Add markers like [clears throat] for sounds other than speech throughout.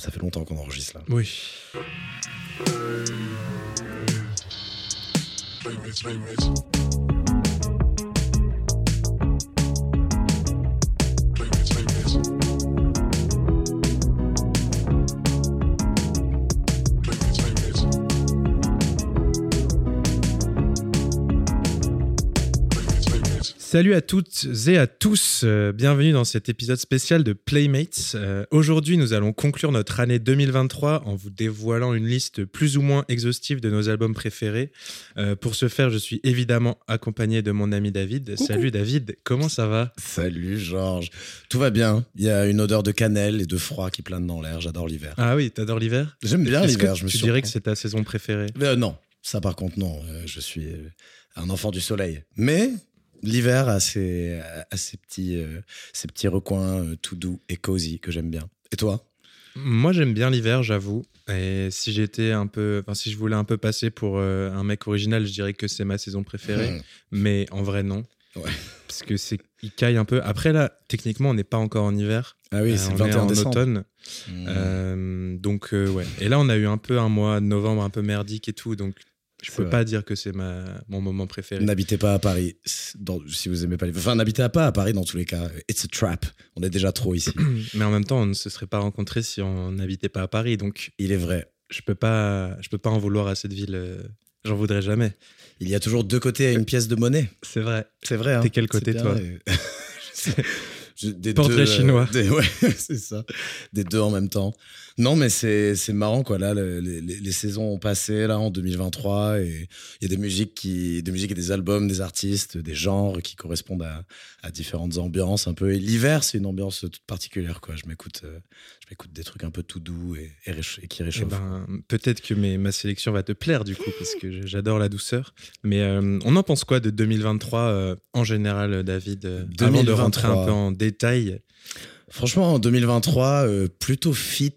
Ça fait longtemps qu'on enregistre là. Oui. Salut à toutes et à tous, euh, bienvenue dans cet épisode spécial de Playmates. Euh, Aujourd'hui, nous allons conclure notre année 2023 en vous dévoilant une liste plus ou moins exhaustive de nos albums préférés. Euh, pour ce faire, je suis évidemment accompagné de mon ami David. Salut David, comment ça va? Salut Georges. Tout va bien. Il y a une odeur de cannelle et de froid qui plane dans l'air. J'adore l'hiver. Ah oui, t'adores l'hiver? J'aime bien l'hiver. Je me Tu suis dirais que c'est ta saison préférée? Non, ça par contre non. Je suis un enfant du soleil. Mais l'hiver a ses, a ses petits, euh, ses petits recoins euh, tout doux et cosy que j'aime bien. Et toi? Moi, j'aime bien l'hiver, j'avoue. Et si j'étais un peu, enfin, si je voulais un peu passer pour euh, un mec original, je dirais que c'est ma saison préférée. Hmm. Mais en vrai, non. Ouais. Parce que c'est, il caille un peu. Après là, techniquement, on n'est pas encore en hiver. Ah oui, c'est le 21 est en décembre. automne. Euh, donc ouais. Et là, on a eu un peu un mois de novembre un peu merdique et tout. Donc je peux vrai. pas dire que c'est ma mon moment préféré. N'habitez pas à Paris dans- si vous aimez pas les. Enfin, n'habitez pas à Paris dans tous les cas. It's a trap. On est déjà trop ici. [clears throat] Mais en même temps, on ne se serait pas rencontrés si on n'habitait pas à Paris. Donc Il est vrai. je peux pas, je peux pas en vouloir à cette ville. euh, J'en voudrais jamais. Il y a toujours deux côtés à une pièce de monnaie. C'est vrai. C'est vrai. Hein. T'es quel côté, toi [laughs] Portrait deux, euh, chinois. [laughs] ouais, c'est ça. Des deux en même temps. Non, mais c'est marrant, quoi. Là, le- les, les- les saisons ont passé, là, en 2023, et il y a des musiques, qui, des musiques et des albums, des artistes, des genres qui correspondent à, à différentes ambiances, un peu. Et l'hiver, c'est une ambiance toute particulière, quoi. Je m'écoute euh, m'écoute des trucs un peu tout doux et, et, récha- et qui Eh réchauffent. ben, peut-être que mes- ma sélection va te plaire du coup, parce que j'adore la douceur. Mais euh, on en pense quoi de 2023 euh, en général, David Avant de rentrer un 2023. peu en détail? Franchement, en 2023, euh, plutôt fit,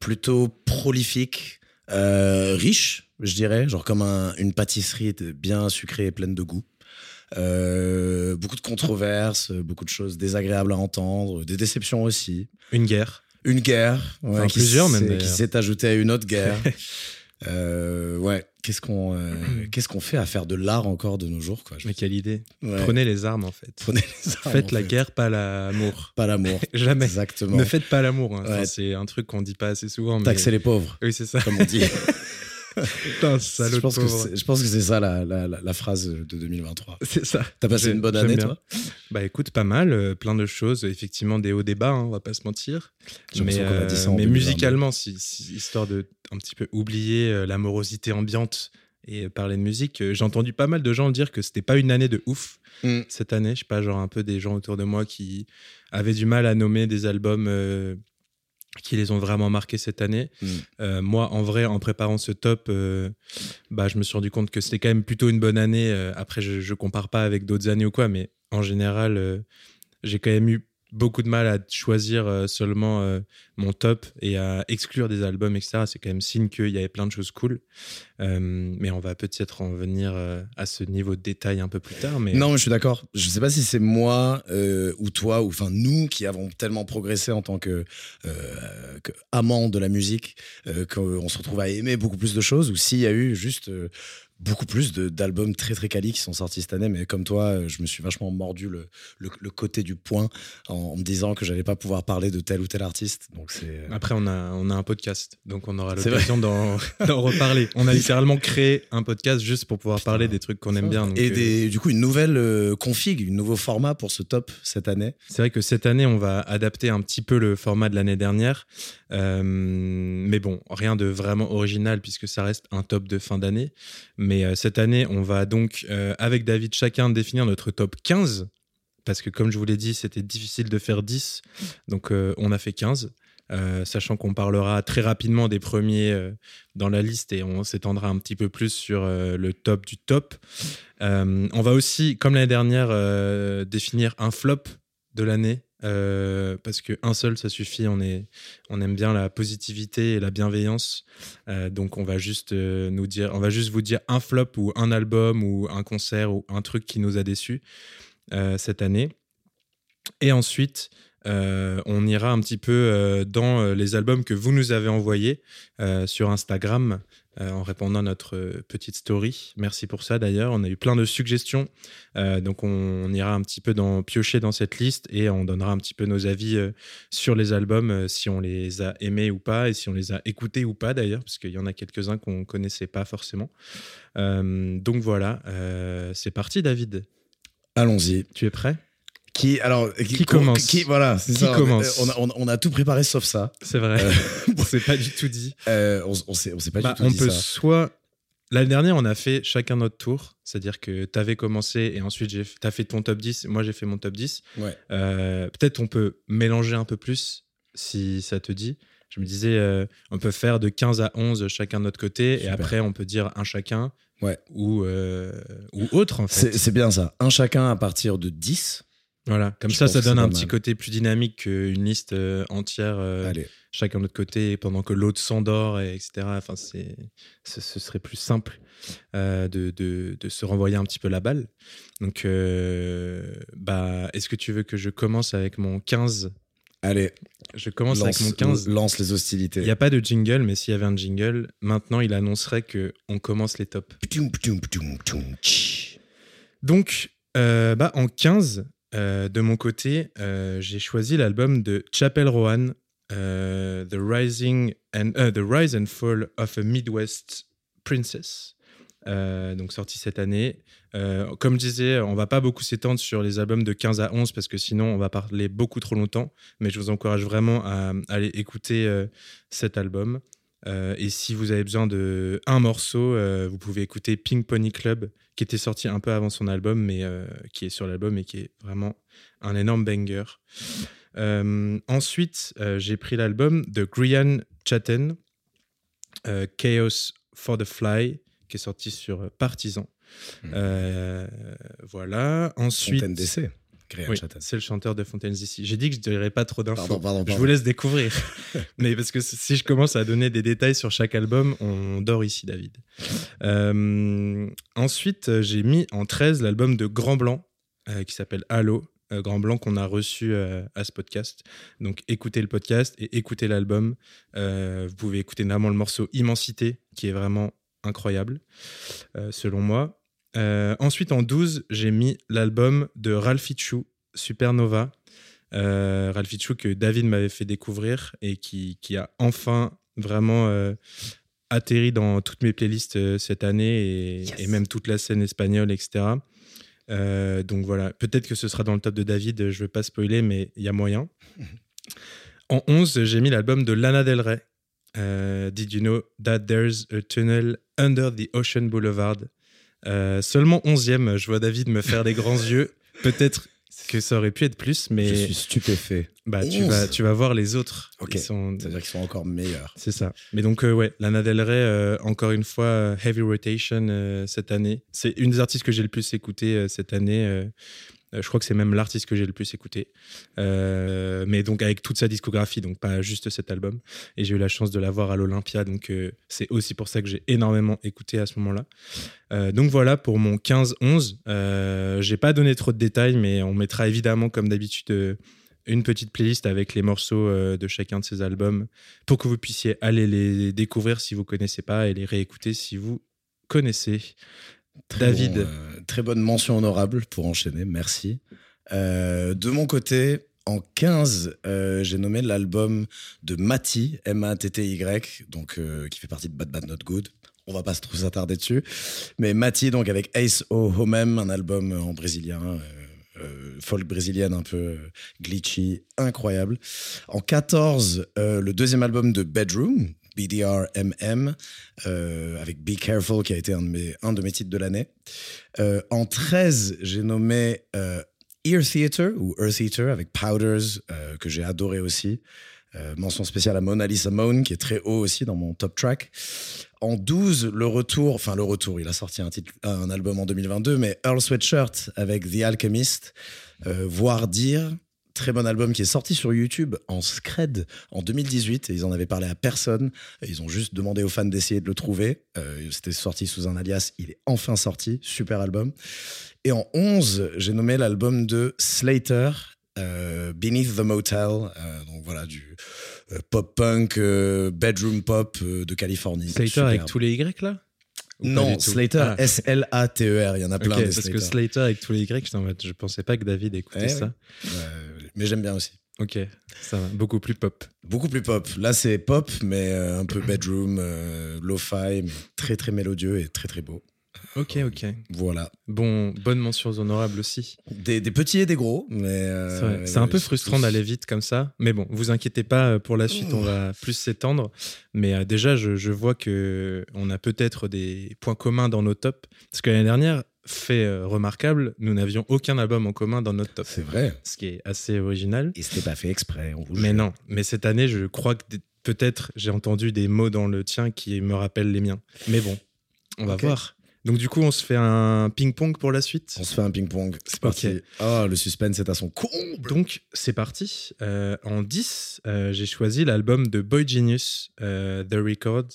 plutôt prolifique, euh, riche, je dirais, genre comme un- une pâtisserie de- bien sucrée et pleine de goût. Euh, beaucoup de controverses, beaucoup de choses désagréables à entendre, des déceptions aussi. Une guerre. Une guerre, ouais, Enfin, qui plusieurs même, qui s'est ajoutée à une autre guerre. [laughs] Euh, ouais, qu'est-ce qu'on euh, [clears throat] qu'est-ce qu'on fait à faire de l'art encore de nos jours quoi Je- Mais quelle idée. ouais. Prenez les armes en fait. Prenez les armes, Faites en la fait. guerre, pas l'amour. [laughs] pas l'amour. [laughs] Jamais. Exactement. Ne faites pas l'amour. hein. Enfin, c'est un truc qu'on dit pas assez souvent. Mais... Taxer les pauvres, Oui, c'est ça. comme on dit. [laughs] [laughs] Putain, salaud je, pense que c'est- je pense que c'est ça la, la, la- la phrase de 2023. C'est ça. T'as passé J'ai- une bonne année, bien. toi Bah écoute, pas mal, euh, plein de choses, effectivement des hauts des bas, hein, on va pas se mentir. J'ai Mais, ça 2022. musicalement, si, si- histoire de un petit peu oublier euh, l'amorosité ambiante et parler de musique, euh, j'ai entendu pas mal de gens dire que c'était pas une année de ouf Mm. cette année. Je sais pas, genre un peu des gens autour de moi qui avaient du mal à nommer des albums euh, qui les ont vraiment marqués cette année. Mm. Euh, moi, en vrai, en préparant ce top, euh, bah, je me suis rendu compte que c'était quand même plutôt une bonne année. Euh, après, je, je compare pas avec d'autres années ou quoi, mais en général, j'ai quand même eu beaucoup de mal à choisir euh, seulement euh, mon top et à exclure des albums, etc. C'est quand même signe qu'il y avait plein de choses cool. Euh, mais on va peut-être en venir à ce niveau de détail un peu plus tard. Mais Non, mais je suis d'accord. Je sais pas si c'est moi ou toi, ou enfin nous qui avons tellement progressé en tant que, que de la musique, qu'on se retrouve à aimer beaucoup plus de choses, ou s'il y a eu juste beaucoup plus d'albums très très quali qui sont sortis cette année. Mais comme toi, euh, je me suis vachement mordu le, le, le côté du point en, en me disant que j'allais pas pouvoir parler de tel ou tel artiste. Donc c'est euh, Après, on a, on a un podcast, donc on aura l'occasion [laughs] d'en reparler. On a littéralement créé un podcast juste pour pouvoir parler des trucs qu'on aime bien. donc, et euh, du coup une nouvelle config, un nouveau format pour ce top cette année. C'est vrai que cette année, on va adapter un petit peu le format de l'année dernière. Euh, mais bon, rien de vraiment original puisque ça reste un top de fin d'année. Mais euh, cette année, on va donc, euh, avec David, chacun définir notre top 15. Parce que comme je vous l'ai dit, c'était difficile de faire 10. Donc euh, on a fait 15. euh, sachant qu'on parlera très rapidement des premiers dans la liste et on s'étendra un petit peu plus sur le top du top. On va aussi, comme l'année dernière, définir un flop de l'année. euh, parce qu'un seul, ça suffit. On, est, on aime bien la positivité et la bienveillance. Euh, donc, on va juste euh, nous dire, on va juste vous dire un flop ou un album ou un concert ou un truc qui nous a déçus cette année. Et ensuite, on ira un petit peu dans les albums que vous nous avez envoyés sur Instagram. Euh, en répondant à notre euh, petite story. Merci pour ça d'ailleurs. On a eu plein de suggestions. Euh, donc on, ira un petit peu dans, piocher dans cette liste et on donnera un petit peu nos avis sur les albums, si on les a aimés ou pas et si on les a écoutés ou pas d'ailleurs, parce qu'il y en a quelques-uns qu'on ne connaissait pas forcément. donc voilà, c'est parti David. Allons-y. Tu es prêt? Qui, alors, qui, commence Qui, voilà, qui commence on a, tout préparé sauf ça. C'est vrai. Euh, [laughs] on s'est pas du tout dit. Euh, on, on s'est pas bah, du tout on dit peut ça. soit. L'année dernière, on a fait chacun notre tour. C'est-à-dire que tu avais commencé et ensuite tu as fait ton top 10. Moi, j'ai fait mon top 10. Ouais. Euh, peut-être on peut mélanger un peu plus si ça te dit. Je me disais, on peut faire de 15 à 11 chacun de notre côté et après, on peut dire un chacun. Ouais. Ou, ou autre, en fait. C'est bien ça. Un chacun à partir de 10. Voilà, comme ça, ça donne un petit côté plus dynamique qu'une liste euh, entière, euh, chacun de notre côté, pendant que l'autre s'endort, etc. Enfin, c'est, ce, serait plus simple euh, de, de, de, se renvoyer un petit peu la balle. Donc, bah, est-ce que tu veux que je commence avec mon 15 Allez. Je commence avec mon 15. Lance les hostilités. Il n'y a pas de jingle, mais s'il y avait un jingle, maintenant il annoncerait qu'on commence les tops. Donc, bah, en 15, euh, de mon côté, euh, j'ai choisi l'album de Chapel Rowan, euh, The, Rising and, The Rise and Fall of a Midwest Princess. donc sorti cette année. comme je disais, on va pas beaucoup s'étendre sur les albums de 15 à 11 parce que sinon on va parler beaucoup trop longtemps. Mais je vous encourage vraiment à aller écouter cet album. Euh, et si vous avez besoin de un morceau, euh, vous pouvez écouter Pink Pony Club, qui était sorti un peu avant son album, mais euh, qui est sur l'album et qui est vraiment un énorme banger. ensuite, j'ai pris l'album de Grian Chatten, Chaos for the Fly, qui est sorti sur Partisan. Hmm. voilà. Ensuite. C'est le chanteur de Fontaines ici. J'ai dit que je ne dirais pas trop d'infos. Je vous laisse découvrir. [laughs] [laughs] Mais parce que si je commence à donner des détails sur chaque album, on dort ici, David. Euh, ensuite, j'ai mis en 13 l'album de Grand Blanc euh, qui s'appelle Halo. Euh, Grand Blanc qu'on a reçu à ce podcast. Donc écoutez le podcast et écoutez l'album. vous pouvez écouter notamment le morceau Immensité qui est vraiment incroyable selon moi. Euh, ensuite, en 12, j'ai mis l'album de Ralph Supernova. Euh, Ralph que David m'avait fait découvrir et qui, qui a enfin vraiment euh, atterri dans toutes mes playlists euh, cette année et, même toute la scène espagnole, etc. donc voilà, peut-être que ce sera dans le top de David, je ne veux pas spoiler, mais il y a moyen. [laughs] en 11, j'ai mis l'album de Lana Del Rey. Did you know that there's a tunnel under the Ocean Boulevard? Euh, seulement 11e, je vois David me faire des grands yeux. [laughs] Peut-être que ça aurait pu être plus, mais. Je suis stupéfait. Bah, tu vas, tu vas voir les autres. Ok. C'est-à-dire qu'ils sont encore meilleurs. C'est ça. Mais donc, euh, ouais, Lana Del Rey, euh, encore une fois, Heavy Rotation cette année. C'est une des artistes que j'ai le plus écouté cette année. Euh, je crois que c'est même l'artiste que j'ai le plus écouté. Euh, mais donc avec toute sa discographie, donc pas juste cet album. Et j'ai eu la chance de l'avoir à l'Olympia, donc euh, c'est aussi pour ça que j'ai énormément écouté à ce moment-là. donc voilà pour mon 15-11. j'ai pas donné trop de détails, mais on mettra évidemment, comme d'habitude, une petite playlist avec les morceaux de chacun de ces albums pour que vous puissiez aller les découvrir si vous connaissez pas et les réécouter si vous connaissez. David. Euh, très bonne mention honorable pour enchaîner, merci. Euh, de mon côté, en 15, euh, j'ai nommé l'album de Mati, M-A-T-T-Y, donc, qui fait partie de Bad Bad Not Good. On va pas trop s'attarder dessus. Mais Mati, donc avec Ace O Homem, un album en brésilien, folk brésilienne un peu glitchy, incroyable. En 14, le deuxième album de Bedroom, BDRMM, euh, avec Be Careful, qui a été un de mes, un de mes titres de l'année. Euh, en 13, j'ai nommé euh, Ear Theater, ou Earth Theater, avec Powders, que j'ai adoré aussi. mention spéciale à Mona Lisa Moan, qui est très haut aussi dans mon top track. En 12, le retour, enfin le retour, il a sorti un, titre, un album en 2022, mais Earl Sweatshirt avec The Alchemist, voire dire, très bon album qui est sorti sur YouTube en scred en 2018 et ils en avaient parlé à personne. Ils ont juste demandé aux fans d'essayer de le trouver. Euh, c'était sorti sous un alias, il est enfin sorti, super album. Et en 11, j'ai nommé l'album de Slater Beneath the Motel, donc voilà, du pop-punk, bedroom pop de Californie. Slater avec tous les Y là? Non, Slater, ah. S-L-A-T-E-R, il y en a plein des Parce que Slater avec tous les Y, je, je pensais pas que David écoutait eh ça. Mais j'aime bien aussi. Ok, ça va. Beaucoup plus pop. Beaucoup plus pop. Là, c'est pop, mais euh, un peu bedroom, euh, lo-fi, mais très très mélodieux et très très beau. Ok, ok. Voilà. Bon, bonne mention honorable aussi. Des, petits et des gros, mais. Euh, c'est un peu frustrant d'aller vite comme ça. Mais bon, vous inquiétez pas, pour la suite, on va plus s'étendre. Mais déjà, je, je, vois que on a peut-être des points communs dans nos tops. Parce que l'année dernière, fait euh, remarquable, nous n'avions aucun album en commun dans notre top. C'est vrai. Ce qui est assez original. Et c'était pas fait exprès. On mais non, mais cette année, je crois que peut-être j'ai entendu des mots dans le tien qui me rappellent les miens. Mais bon, on va voir. Donc du coup, on se fait un ping-pong pour la suite? On se fait un ping-pong. C'est parti. Ah, le suspense est à son comble. Donc c'est parti. Euh, en 10, euh, j'ai choisi l'album de Boy Genius, The Record,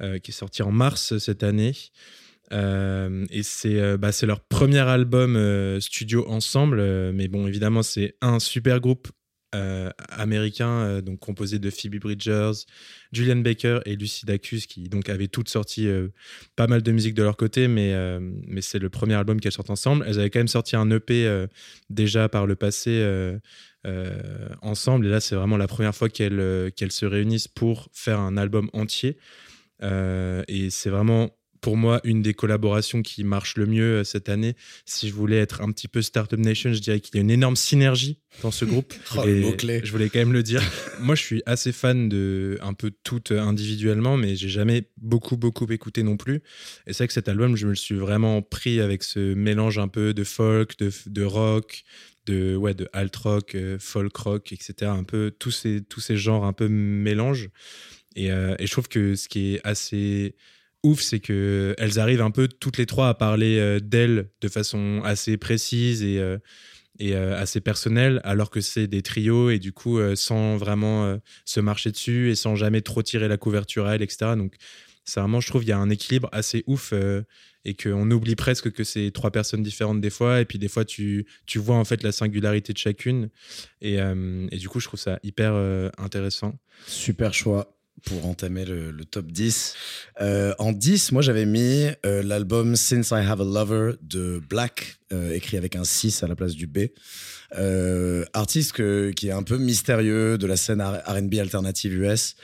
qui est sorti en mars cette année. Euh, et c'est euh, bah, leur premier album euh, studio ensemble. mais bon, évidemment, c'est un super groupe américain, donc composé de Phoebe Bridgers, Julian Baker et Lucy Dacus, qui donc avaient toutes sorti pas mal de musique de leur côté, mais, mais c'est le premier album qu'elles sortent ensemble. Elles avaient quand même sorti un EP déjà par le passé. ensemble et là c'est vraiment la première fois qu'elles qu'elles se réunissent pour faire un album entier et c'est vraiment pour moi une des collaborations qui marche le mieux euh, cette année. Si je voulais être un petit peu Startup Nation, je dirais qu'il y a une énorme synergie dans ce groupe. [laughs] oh, je voulais quand même le dire. [laughs] moi, je suis assez fan de un peu toutes individuellement, mais j'ai jamais beaucoup beaucoup écouté non plus. Et c'est vrai que cet album, je me le suis vraiment pris avec ce mélange un peu de folk, de, rock, de ouais de alt rock, euh, folk rock, etc. Un peu tous ces tous ces genres un peu mélange. Et, euh, et je trouve que ce qui est assez ouf, c'est que elles arrivent un peu toutes les trois à parler euh, d'elles de façon assez précise et, euh, euh, assez personnelle, alors que c'est des trios et du coup sans vraiment se marcher dessus et sans jamais trop tirer la couverture à elles, etc. Donc c'est vraiment, je trouve, il y a un équilibre assez ouf et qu'on oublie presque que c'est trois personnes différentes des fois et puis des fois tu, vois en fait la singularité de chacune et du coup je trouve ça hyper intéressant. Super choix pour entamer le, top 10. Euh, en 10, moi j'avais mis euh, l'album Since I Have a Lover de Black, euh, écrit avec un 6 à la place du B. artiste qui est un peu mystérieux de la scène RB alternative US.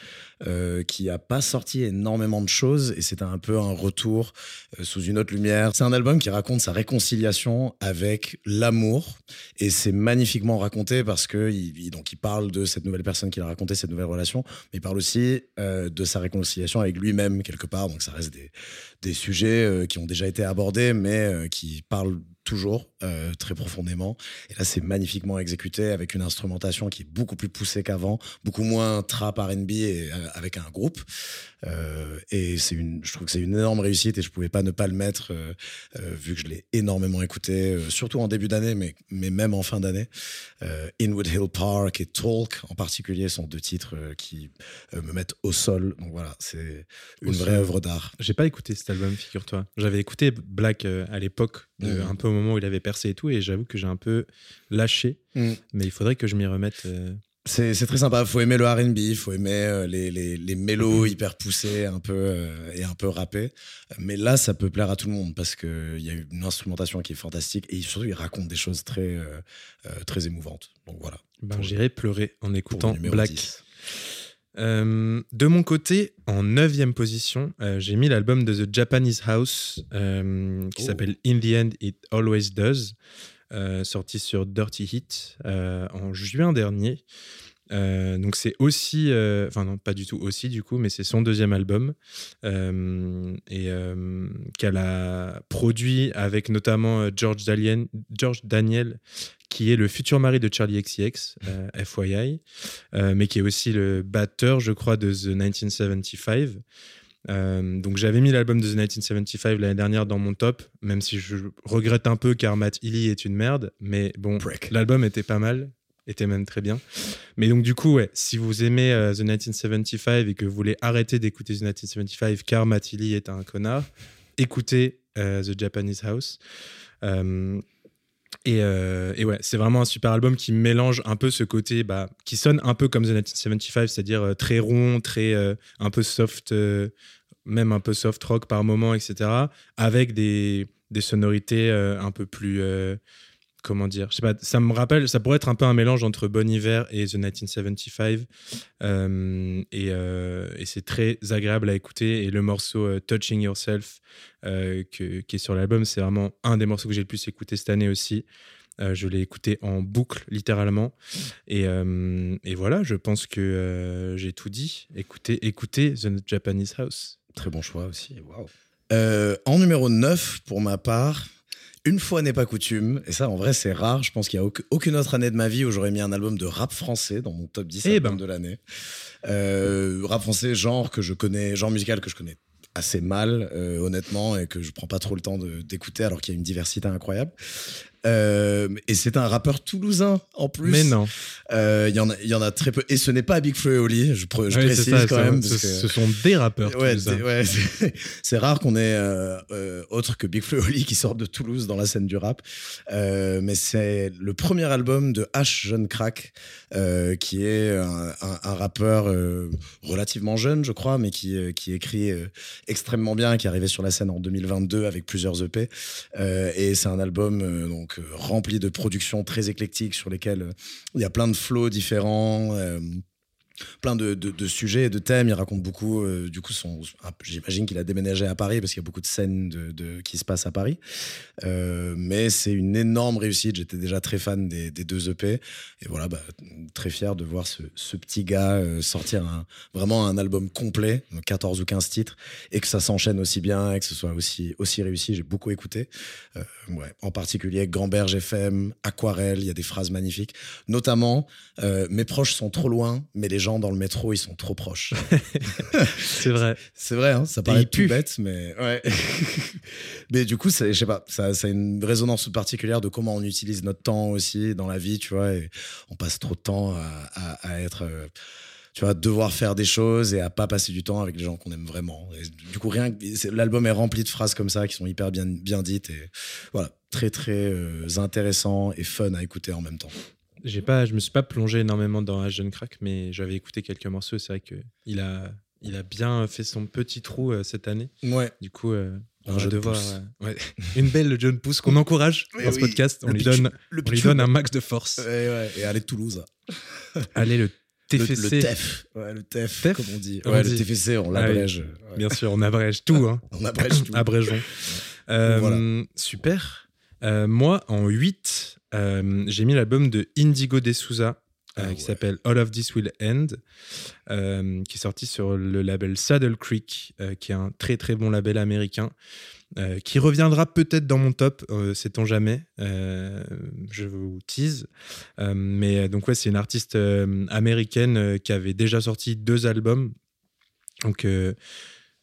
Euh, qui a pas sorti énormément de choses et c'est un peu un retour euh, sous une autre lumière. C'est un album qui raconte sa réconciliation avec l'amour et c'est magnifiquement raconté parce que il, donc il parle de cette nouvelle personne qu'il a raconté cette nouvelle relation, mais il parle aussi euh, de sa réconciliation avec lui-même quelque part. Donc ça reste des, des sujets qui ont déjà été abordés, mais qui parlent toujours euh, très profondément. Et là, c'est magnifiquement exécuté avec une instrumentation qui est beaucoup plus poussée qu'avant, beaucoup moins trap R&B et euh, avec un groupe. Euh, et c'est une, je trouve que c'est une énorme réussite et je pouvais pas ne pas le mettre vu que je l'ai énormément écouté, surtout en début d'année, mais, mais même en fin d'année. Inwood Hill Park et Talk en particulier sont deux titres qui me mettent au sol. Donc voilà, c'est une vraie œuvre d'art. J'ai pas écouté cet album, figure-toi. J'avais écouté Black à l'époque, mmh. un peu au moment où il avait percé et tout, et j'avoue que j'ai un peu lâché. Mm. Mais il faudrait que je m'y remette. Euh. C'est, très sympa. Faut aimer le R&B, il faut aimer euh, les, les, les mélos mm-hmm. hyper poussés, un peu euh, et un peu rappés. Mais là, ça peut plaire à tout le monde parce que il y a une instrumentation qui est fantastique et surtout il raconte des choses très très émouvantes. Donc voilà. Ben, j'irai pleurer en écoutant Black. Euh, de mon côté, en neuvième position, euh, j'ai mis l'album de The Japanese House euh, qui oh. s'appelle In the End It Always Does, sorti sur Dirty Hit en juin dernier. donc c'est aussi, enfin non pas du tout aussi du coup, mais c'est son deuxième album et qu'elle a produit avec notamment George Daniel, George Daniel qui est le futur mari de Charlie XCX, euh, FYI, euh, mais qui est aussi le batteur, je crois, de The 1975. Euh, donc j'avais mis l'album de The 1975 l'année dernière dans mon top, même si je regrette un peu car Matt Healy est une merde, mais bon, l'album était pas mal, était même très bien. Mais donc du coup, ouais, si vous aimez The 1975 et que vous voulez arrêter d'écouter The 1975 car Matt Healy est un connard, écoutez The Japanese House. Et, euh, et, ouais, c'est vraiment un super album qui mélange un peu ce côté, bah, qui sonne un peu comme The 1975, c'est-à-dire euh, très rond, très euh, un peu soft, même un peu soft rock par moment, etc., avec des sonorités un peu plus comment dire, je sais pas, ça me rappelle, ça pourrait être un peu un mélange entre Bon Hiver et The 1975. Euh, euh, et, c'est très agréable à écouter. Et le morceau euh, Touching Yourself, qui est sur l'album, c'est vraiment un des morceaux que j'ai le plus écouté cette année aussi. je l'ai écouté en boucle, littéralement. Et, et voilà, je pense que j'ai tout dit. Écoutez, écoutez The Japanese House. Très bon choix aussi. en numéro 9, pour ma part, une fois n'est pas coutume, et ça en vrai c'est rare, je pense qu'il n'y a aucune autre année de ma vie où j'aurais mis un album de rap français dans mon top 10 eh ben. de l'année. Euh, rap français, genre que je connais, genre musical que je connais assez mal, euh, honnêtement, et que je prends pas trop le temps d'écouter alors qu'il y a une diversité incroyable. Euh, et c'est un rappeur toulousain en plus. Mais non. Euh, il y, en a, y en a très peu. Et ce n'est pas Big Flo et Oli, je, précise quand même. ce, sont des rappeurs toulousains. Ouais, [laughs] c'est rare qu'on ait euh, autre que Big Flo et Oli qui sortent de Toulouse dans la scène du rap. mais c'est le premier album de H Jeune Crack, qui est un, un rappeur relativement jeune, je crois, mais qui, qui écrit extrêmement bien, qui est arrivé sur la scène en 2022 avec plusieurs EP. et c'est un album donc euh, rempli de productions très éclectiques sur lesquelles euh, il y a plein de flots différents. Plein de, de, sujets et de thèmes. Il raconte beaucoup. Euh, du coup, j'imagine qu'il a déménagé à Paris parce qu'il y a beaucoup de scènes de, qui se passent à Paris. Euh, mais c'est une énorme réussite. J'étais déjà très fan des, deux EP. Et voilà, bah, très fier de voir ce, petit gars euh, sortir vraiment un album complet, 14 ou 15 titres, et que ça s'enchaîne aussi bien et que ce soit aussi, aussi réussi. J'ai beaucoup écouté. en particulier Gamberge FM, Aquarelle, il y a des phrases magnifiques. Notamment, mes proches sont trop loin, mais les gens dans le métro, ils sont trop proches. [laughs] c'est vrai. C'est vrai, hein, ça paraît tout bête, mais ouais. [laughs] mais du coup, je sais pas, ça, ça, a une résonance particulière de comment on utilise notre temps aussi dans la vie, tu vois, et on passe trop de temps à, être. Euh, tu vois, devoir faire des choses et à pas passer du temps avec les gens qu'on aime vraiment. du coup, rien, l'album est rempli de phrases comme ça qui sont hyper bien, bien dites et voilà, très très euh, intéressant et fun à écouter en même temps. J'ai pas, je me suis pas plongé énormément dans jeune crack, mais j'avais écouté quelques morceaux. C'est vrai que il a, il a bien fait son petit trou euh, cette année. Ouais. Du coup, euh, on va devoir euh, ouais, [laughs] une belle jeune pousse qu'on encourage dans ce podcast. On lui donne, on lui donne un max de force. Ouais, Et allez Toulouse. [laughs] allez le TFC. Le, TEF. Ouais, le TEF, comme on dit. Ouais, le TFC, on ah l'abrège. Bien sûr, on abrège tout. Hein. [laughs] on abrège tout. Abrégeons. voilà. Super. moi, en 8, euh, j'ai mis l'album de Indigo de Souza. Euh, ah qui s'appelle All of This Will End, euh, qui est sorti sur le label Saddle Creek, qui est un très très bon label américain, qui reviendra peut-être dans mon top, sait-on jamais, je vous tease. mais donc ouais, c'est une artiste américaine qui avait déjà sorti deux albums, donc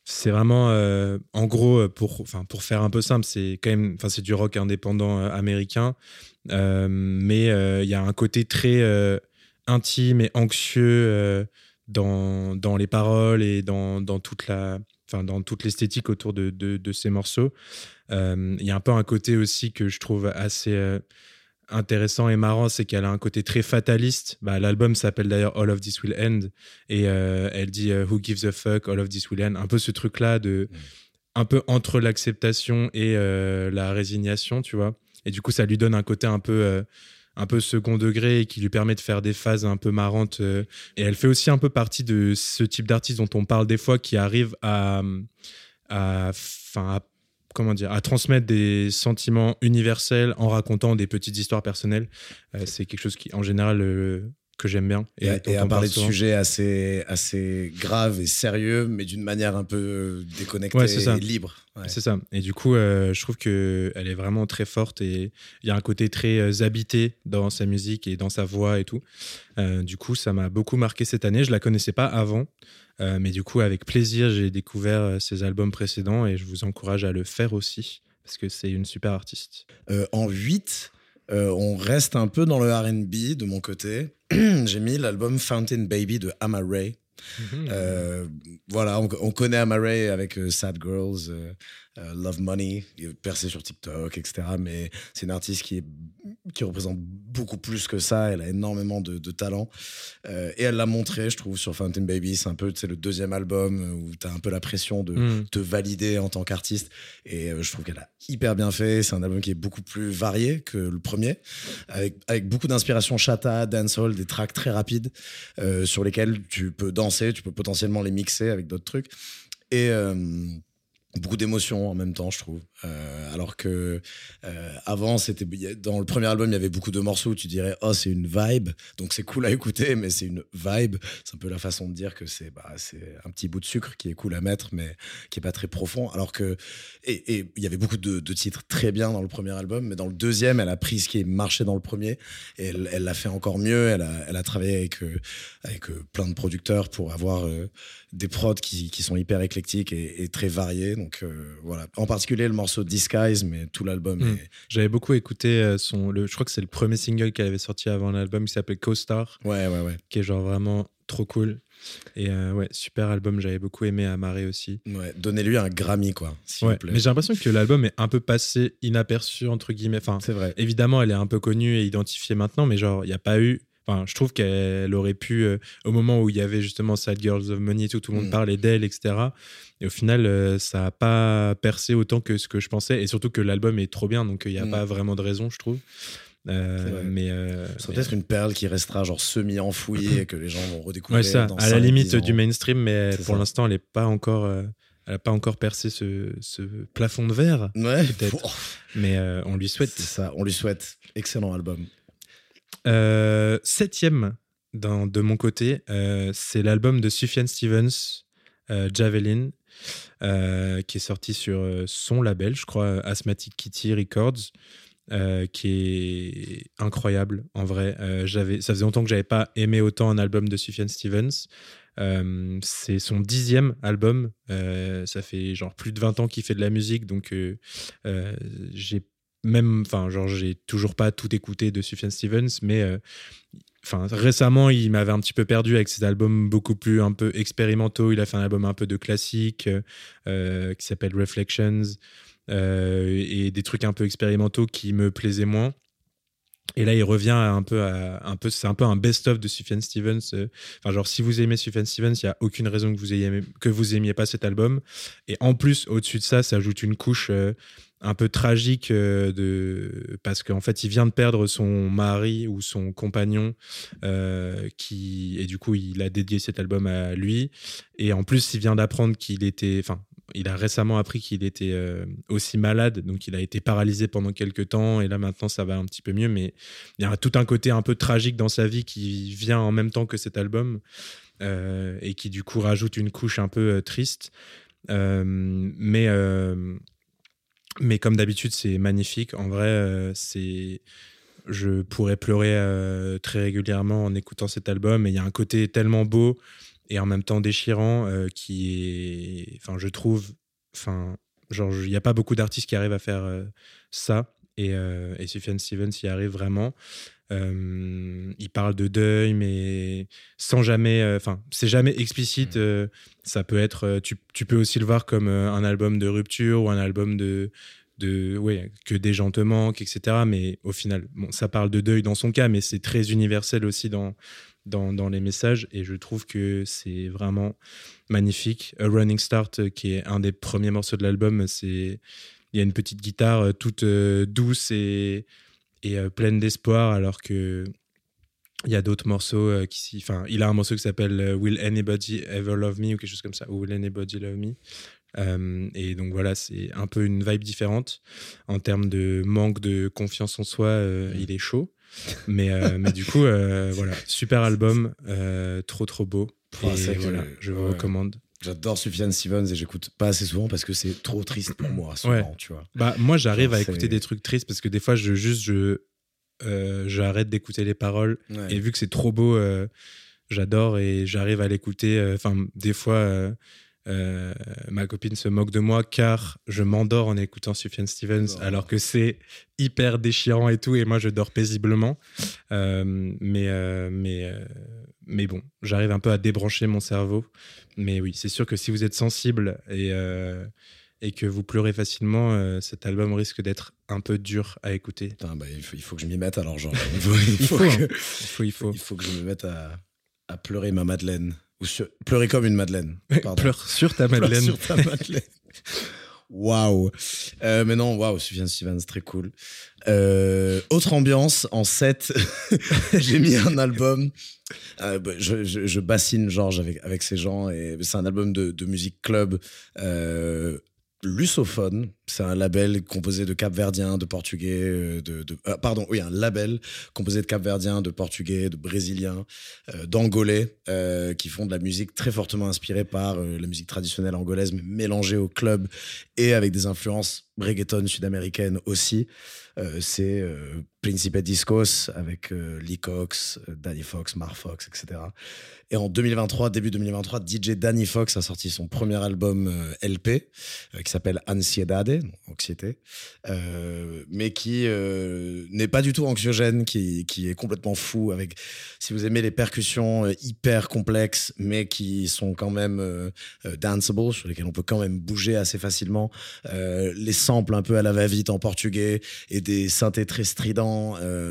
c'est vraiment, euh, en gros, pour, enfin, pour faire un peu simple, c'est quand même, enfin, c'est du rock indépendant euh, américain, mais il y a un côté très intime et anxieux dans, dans les paroles et dans, dans toute la, enfin, dans toute l'esthétique autour de, de, de, ces morceaux. Il y a un peu un côté aussi que je trouve assez intéressant et marrant, c'est qu'elle a un côté très fataliste. Bah, L'album s'appelle d'ailleurs All of This Will End et euh, elle dit euh, Who gives a fuck, All of This Will End. Un peu ce truc-là de mm. un peu entre l'acceptation et euh, la résignation, tu vois. Et du coup, ça lui donne un côté un peu un peu second degré et qui lui permet de faire des phases un peu marrantes. et elle fait aussi un peu partie de ce type d'artiste dont on parle des fois qui arrive à, à, à comment dire, à transmettre des sentiments universels en racontant des petites histoires personnelles. Euh, c'est quelque chose qui, en général, euh, que j'aime bien. Et, à parler de sujets assez, assez graves et sérieux, mais d'une manière un peu déconnectée et libre. C'est ça. Et du coup, euh, je trouve qu'elle est vraiment très forte et il y a un côté très habité dans sa musique et dans sa voix et tout. du coup, ça m'a beaucoup marqué cette année. Je la connaissais pas avant. Euh, mais du coup, avec plaisir, j'ai découvert euh, ses albums précédents et je vous encourage à le faire aussi parce que c'est une super artiste. Euh, en 8, on reste un peu dans le RB de mon côté. [clears throat] j'ai mis l'album Fountain Baby de Ama Ray. Mhm. Euh, voilà, on, connaît Amaray avec Sad Girls, Love Money, percé sur TikTok, etc. Mais c'est une artiste qui, est, qui représente beaucoup plus que ça. Elle a énormément de, talent. et elle l'a montré, je trouve, sur Fountain Baby. C'est un peu le deuxième album où tu as un peu la pression de mhm. te valider en tant qu'artiste. Et je trouve qu'elle a hyper bien fait. C'est un album qui est beaucoup plus varié que le premier, avec, avec beaucoup d'inspiration chata, dancehall, des tracks très rapides euh, sur lesquels tu peux danser, tu peux potentiellement les mixer avec d'autres trucs. Et euh, beaucoup d'émotions en même temps, je trouve. Euh, alors que euh, avant, c'était dans le premier album, il y avait beaucoup de morceaux où tu dirais oh c'est une vibe, donc c'est cool à écouter, mais c'est une vibe. C'est un peu la façon de dire que c'est bah, c'est un petit bout de sucre qui est cool à mettre, mais qui est pas très profond. Alors que et il y avait beaucoup de, titres très bien dans le premier album, mais dans le deuxième, elle a pris ce qui marchait dans le premier et elle l'a fait encore mieux. Elle a, elle a travaillé avec euh, avec plein de producteurs pour avoir des prods qui, qui, sont hyper éclectiques et, et très variés. Donc voilà, en particulier le morceau Disguise, mais tout l'album. Hmm. J'avais beaucoup écouté euh, son. Le, je crois que c'est le premier single qu'elle avait sorti avant l'album qui s'appelait Co-Star. Ouais, ouais, ouais. Qui est genre vraiment trop cool. Et euh, ouais, super album, j'avais beaucoup aimé Amaré aussi. Ouais, donnez-lui un Grammy, quoi. Ouais, mais j'ai l'impression que l'album est un peu passé inaperçu, entre guillemets. Enfin, c'est vrai. Évidemment, elle est un peu connue et identifiée maintenant, mais genre, il n'y a pas eu Enfin, je trouve qu'elle aurait pu, euh, au moment où il y avait justement Sad Girls of Money, tout, tout le monde mm. parlait d'elle, etc. Et au final, euh, ça n'a pas percé autant que ce que je pensais. Et surtout que l'album est trop bien, donc il n'y a mm. pas vraiment de raison, je trouve. Euh, mais c'est peut-être une perle qui restera genre semi enfouie [clears throat] et que les gens vont redécouvrir. Ouais, ça, à la limite du mainstream, mais pour l'instant, elle n'est pas encore. elle n'a pas encore percé ce, ce, plafond de verre. Ouais, peut-être. [laughs] Mais on lui souhaite. Ça, on lui souhaite. Excellent album. Euh, septième de mon côté, euh, c'est l'album de Sufjan Stevens, euh, Javelin, qui est sorti sur son label, je crois, Asthmatic Kitty Records. qui est incroyable en vrai. j'avais, ça faisait longtemps que j'avais pas aimé autant un album de Sufjan Stevens. c'est son dixième album. ça fait genre plus de 20 ans qu'il fait de la musique, donc j'ai même, enfin, genre, j'ai toujours pas tout écouté de Sufjan Stevens, mais euh, enfin, récemment, il m'avait un petit peu perdu avec ses albums beaucoup plus un peu expérimentaux. Il a fait un album un peu de classique euh, qui s'appelle Reflections euh, et des trucs un peu expérimentaux qui me plaisaient moins. Et là, il revient un peu à un peu, c'est un peu un best-of de Sufjan Stevens. Enfin, genre, si vous aimez Sufjan Stevens, il y a aucune raison que vous ayez que vous aimiez pas cet album. Et en plus, au-dessus de ça, ça ajoute une couche un peu tragique euh, de parce qu'en fait il vient de perdre son mari ou son compagnon euh, qui et du coup il a dédié cet album à lui. Et en plus il vient d'apprendre qu'il était enfin il a récemment appris qu'il était euh, aussi malade. Donc il a été paralysé pendant quelques temps. Et là maintenant ça va un petit peu mieux. Mais il y a tout un côté un peu tragique dans sa vie qui vient en même temps que cet album et qui du coup rajoute une couche un peu triste. Mais mais comme d'habitude, c'est magnifique. En vrai, euh, c'est je pourrais pleurer euh, très régulièrement en écoutant cet album. Et il y a un côté tellement beau et en même temps déchirant euh, qui est, enfin, je trouve, enfin, genre, il n'y a pas beaucoup d'artistes qui arrivent à faire ça. Et, et Sufjan Stevens y arrive vraiment. Euh, il parle de deuil, mais sans jamais. Euh, enfin, c'est jamais explicite. Mm. Euh, ça peut être. Tu, tu, peux aussi le voir comme un album de rupture ou un album de. de ouais, que des gens te manquent, etc. Mais au final, bon, ça parle de deuil dans son cas, mais c'est très universel aussi dans, dans, dans, les messages. Et je trouve que c'est vraiment magnifique. A Running Start, qui est un des premiers morceaux de l'album, c'est. Il y a une petite guitare toute douce et et euh, pleine d'espoir, alors que il y a d'autres morceaux euh, qui enfin il a un morceau qui s'appelle euh, Will Anybody Ever Love Me ou quelque chose comme ça ou Will Anybody Love Me. Et donc voilà c'est un peu une vibe différente. En termes de manque de confiance en soi il est chaud. Mais mais du coup voilà super album trop trop beau. Et voilà je vous recommande J'adore Sufjan Stevens et j'écoute pas assez souvent parce que c'est trop triste pour moi souvent, tu vois. Bah moi j'arrive à écouter des trucs tristes parce que des fois je juste je euh, j'arrête d'écouter les paroles et vu que c'est trop beau euh, j'adore et j'arrive à l'écouter euh, enfin des fois euh, ma copine se moque de moi car je m'endors en écoutant Sufjan Stevens, alors que c'est hyper déchirant et tout, et moi je dors paisiblement. Mais, mais, mais bon, j'arrive un peu à débrancher mon cerveau. Mais oui, c'est sûr que si vous êtes sensible et, et que vous pleurez facilement, cet album risque d'être un peu dur à écouter. Bah, il, faut, il, faut, que je m'y mette alors, genre. [laughs] Il faut, il faut, il faut, il faut, il faut que je me mette à, à pleurer ma Madeleine. Ou pleurer comme une Madeleine. [laughs] Pleure sur ta Madeleine. sur ta Madeleine. [laughs] Waouh. Euh, mais non, waouh, Sufjan Stevens, très cool. Euh, autre ambiance, en 7, [laughs] j'ai mis un album. Euh, bah, je, bassine Georges avec, avec ces gens et c'est un album de, de musique club euh, Lusophone, c'est un label composé de capverdiens, de portugais, euh, de, euh, pardon, oui, un label composé de capverdiens, de portugais, de brésiliens, euh, d'angolais, qui font de la musique très fortement inspirée par la musique traditionnelle angolaise, mais mélangée au club et avec des influences reggaeton sud-américaines aussi. c'est Principe Discos avec Lee Cox, Danny Fox, Mar Fox, etc. Et en 2023, début 2023, DJ Danny Fox a sorti son premier album euh, LP euh, qui s'appelle Ansiedade, anxiété, euh, mais qui n'est pas du tout anxiogène, qui, qui, est complètement fou avec, si vous aimez les percussions hyper complexes, mais qui sont quand même danceable, sur lesquelles on peut quand même bouger assez facilement, les samples un peu à la va-vite en portugais et des synthés très stridents,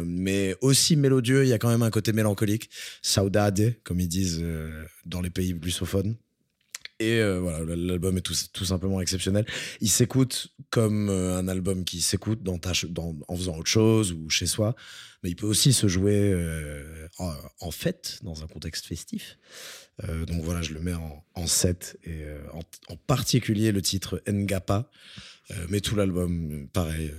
mais aussi mélodieux. Il y a quand même un côté mélancolique. Saudade, comme ils disent euh, dans les pays lusophones. Et euh, voilà, l'album est tout, simplement exceptionnel. Il s'écoute comme euh, un album qui s'écoute dans, dans, en faisant autre chose ou chez soi, mais il peut aussi se jouer en, fête, dans un contexte festif. donc voilà, je le mets en, en 7, et en, particulier le titre Ngapa, mais tout l'album, pareil,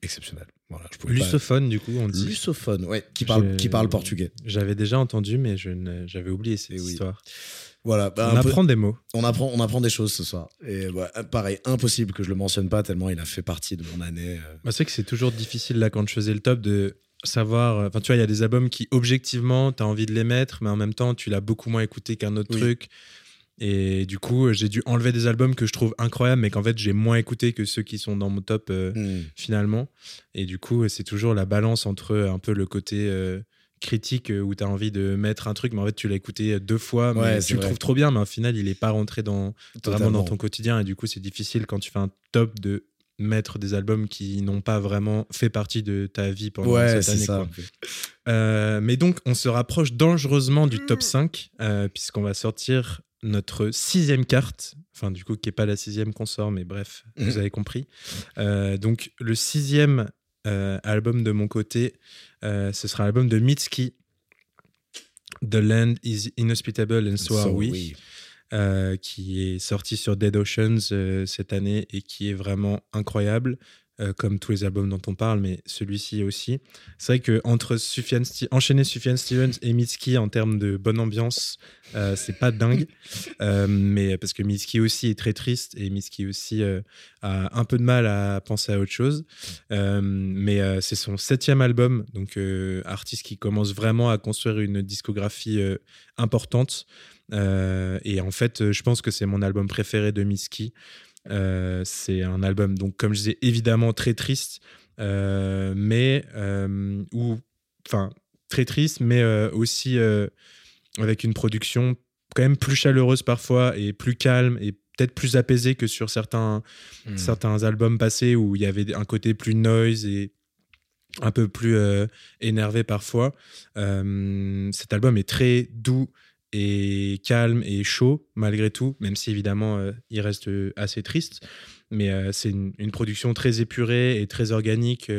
exceptionnel. Voilà, Lusophone, du coup, on dit. Lusophone, ouais, qui parle, qui parle portugais. J'avais déjà entendu, mais j'avais oublié cette histoire. Voilà, bah, on apprend des mots. On apprend, on apprend des choses ce soir. Et bah, pareil, impossible que je le mentionne pas tellement il a fait partie de mon année. Euh. Bah, c'est que c'est toujours difficile là quand je faisais le top de savoir. Enfin, tu vois, il y a des albums qui objectivement, tu as envie de les mettre, mais en même temps, tu l'as beaucoup moins écouté qu'un autre truc. Et du coup, j'ai dû enlever des albums que je trouve incroyables, mais qu'en fait, j'ai moins écouté que ceux qui sont dans mon top euh, hmm. finalement. Et du coup, c'est toujours la balance entre un peu le côté euh, critique euh, où tu as envie de mettre un truc, mais en fait, tu l'as écouté deux fois, mais tu le trouves trop bien, mais au final, il n'est pas rentré dans, vraiment dans ton quotidien. Et du coup, c'est difficile quand tu fais un top de mettre des albums qui n'ont pas vraiment fait partie de ta vie pendant cette année. Ça, mais donc, on se rapproche dangereusement du top 5, puisqu'on va sortir notre sixième carte, enfin du coup qui n'est pas la sixième qu'on sort, mais bref, vous mhm. avez compris. Euh, donc le sixième euh, album de mon côté, euh, ce sera l'album de Mitski, The Land is Inhospitable and So, Are We, qui est sorti sur Dead Oceans cette année et qui est vraiment incroyable. Euh, comme tous les albums dont on parle, mais celui-ci aussi. C'est vrai que entre enchaîner Sufjan Stevens et Mitski en termes de bonne ambiance, euh, c'est pas dingue. [laughs] Euh, mais parce que Mitski aussi est très triste et Mitski aussi a un peu de mal à penser à autre chose. mais c'est son septième album, donc artiste qui commence vraiment à construire une discographie importante. et en fait, je pense que c'est mon album préféré de Mitski. Euh, c'est un album, donc comme je disais, évidemment très triste, euh, mais euh, ou enfin très triste, mais aussi avec une production quand même plus chaleureuse parfois et plus calme et peut-être plus apaisée que sur certains, hmm. certains albums passés où il y avait un côté plus noise et un peu plus énervé parfois. cet album est très doux et calme et chaud malgré tout, même si évidemment euh, il reste euh, assez triste. Mais euh, c'est une, production très épurée et très organique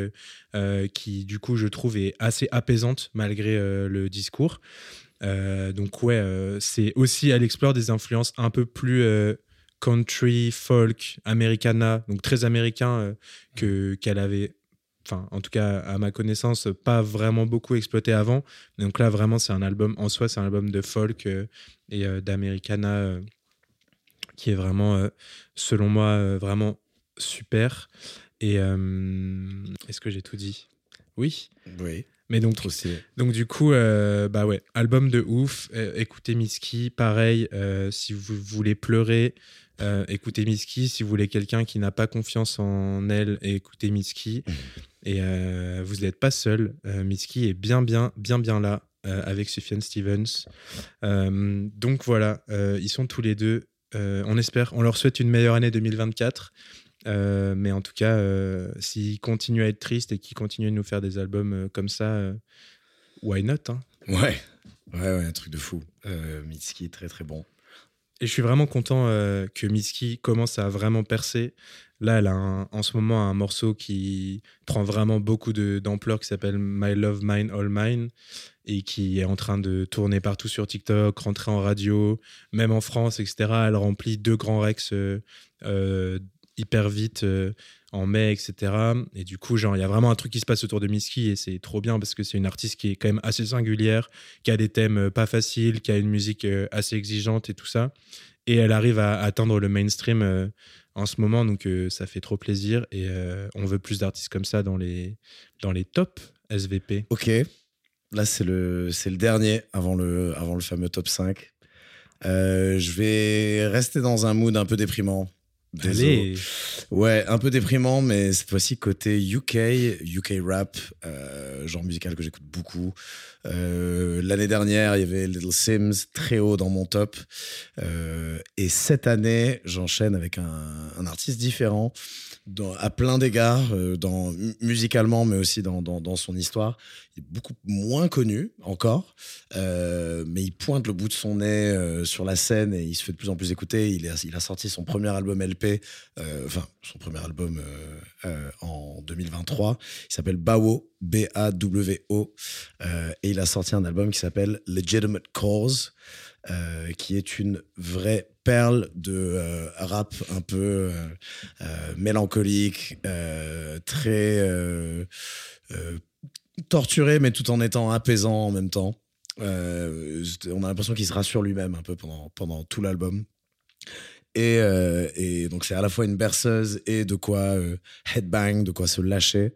qui, du coup, je trouve, est assez apaisante malgré le discours. donc, ouais, c'est aussi à l'explore des influences un peu plus country, folk, americana, donc très américain que qu'elle avait enfin en tout cas à ma connaissance, pas vraiment beaucoup exploité avant. Donc là, vraiment, c'est un album en soi, c'est un album de folk euh, et euh, d'Americana euh, qui est vraiment, selon moi, vraiment super. Et est-ce que j'ai tout dit? Oui. Oui. Mais donc, donc du coup, euh, bah ouais, album de ouf. Euh, écoutez Miski, pareil. euh, si vous voulez pleurer, écoutez Miski. Si vous voulez quelqu'un qui n'a pas confiance en elle, écoutez Miski. [laughs] Et euh, vous n'êtes pas seul. Euh, Miski est bien, bien, bien, bien là euh, avec Sufjan Stevens. Euh, donc voilà, ils sont tous les deux. On espère, on leur souhaite une meilleure année 2024. Euh, mais en tout cas, s'ils continuent à être tristes et qu'ils continuent de nous faire des albums comme ça, why not hein? Ouais. Ouais, ouais, un truc de fou. Mitski, très très bon. Et je suis vraiment content euh, que Mitski commence à vraiment percer. Là, elle a en ce moment un morceau qui prend vraiment beaucoup d'ampleur qui s'appelle My Love Mine All Mine et qui est en train de tourner partout sur TikTok, rentrer en radio, même en France, etc. Elle remplit deux grands rex euh, euh, hyper vite euh, en mai, etc. Et du coup, il y a vraiment un truc qui se passe autour de Mitski et c'est trop bien parce que c'est une artiste qui est quand même assez singulière, qui a des thèmes pas faciles, qui a une musique assez exigeante et tout ça. Et elle arrive à atteindre le mainstream en ce moment, donc euh, ça fait trop plaisir. Et euh, on veut plus d'artistes comme ça dans les, dans SVP. Ok. Là, c'est le, c'est le dernier avant le, avant le fameux top 5. Euh, je vais rester dans un mood un peu déprimant. Désolé. Ouais, un peu déprimant, mais cette fois-ci côté UK, UK rap, euh, genre musical que j'écoute beaucoup. Euh, L'année dernière, il y avait Little Sims très haut dans mon top. Euh, et cette année, j'enchaîne avec un, un artiste différent à plein d'égards, euh, dans, mu- musicalement, mais aussi dans, dans, son histoire. Il est beaucoup moins connu encore, euh, mais il pointe le bout de son nez euh, sur la scène et il se fait de plus en plus écouter. Il, a sorti son premier album LP, enfin son premier album en 2023. Il s'appelle Bawo, B-A-W-O, et il a sorti un album qui s'appelle Legitimate Cause. qui est une vraie de euh, rap un peu euh, euh, mélancolique, très torturé, mais tout en étant apaisant en même temps. On a l'impression qu'il se rassure lui-même un peu pendant, tout l'album. Et, donc c'est à la fois une berceuse et de quoi headbang, de quoi se lâcher.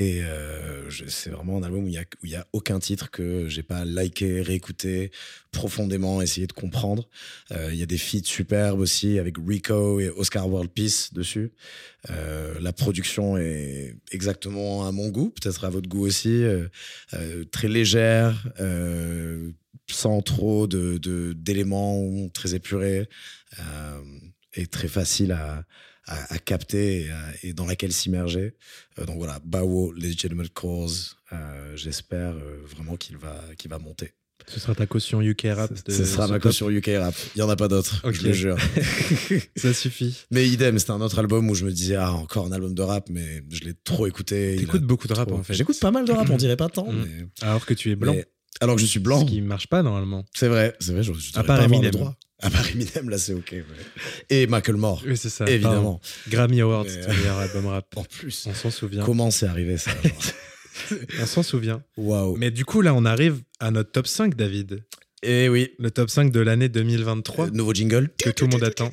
Et euh, c'est vraiment un album où il n'y a, aucun titre que j'ai pas liké, réécouté, profondément essayé de comprendre. Euh, Il y a des feats superbes aussi avec Rico et Oscar World Peace dessus. Euh, la production est exactement à mon goût, peut-être à votre goût aussi. Euh, très légère, sans trop de- de- d'éléments très épurés et très facile à, à, à capter et, à- et dans laquelle s'immerger. Euh, donc voilà, Bawo, Legitimate Cause, euh, j'espère euh, vraiment qu'il va, qu'il va monter. ce sera ta caution UK rap. de Ce sera ma caution UK Rap. Il n'y en a pas d'autres, je le jure. [laughs] Ça suffit. mais idem, c'était un autre album où je me disais, ah, encore un album de rap, mais je l'ai trop écouté. T'écoutes beaucoup de rap en fait. J'écoute pas mal de rap, on dirait pas tant, Mm. mais. Alors que tu es blanc. mais- alors que je suis blanc. Ce qui marche pas normalement. C'est vrai, c'est vrai, je, je devrais part Eminem. droit. [laughs] À part Eminem, là, c'est ok. ouais. Et Macklemore, Oui, c'est ça. évidemment. Pardon. Grammy Awards, ton meilleur album rap. [laughs] En plus, On s'en souvient. comment c'est arrivé ça [laughs] On s'en souvient. Waouh. Mais du coup, là, on arrive à notre top 5, David. Et oui, Le top 5 de l'année 2023. euh, nouveau jingle. que tout le monde attend.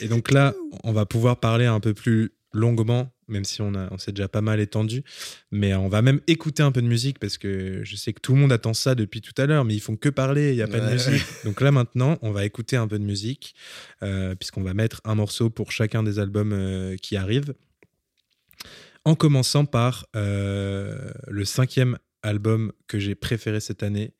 Et donc là, on va pouvoir parler un peu plus longuement, même si on, a, on s'est déjà pas mal étendu. Mais on va même écouter un peu de musique parce que je sais que tout le monde attend ça depuis tout à l'heure, mais ils font que parler, il n'y a pas de musique. [laughs] Donc là, maintenant, on va écouter un peu de musique, euh, puisqu'on va mettre un morceau pour chacun des albums euh, qui arrivent. En commençant par euh, le cinquième album que j'ai préféré cette année,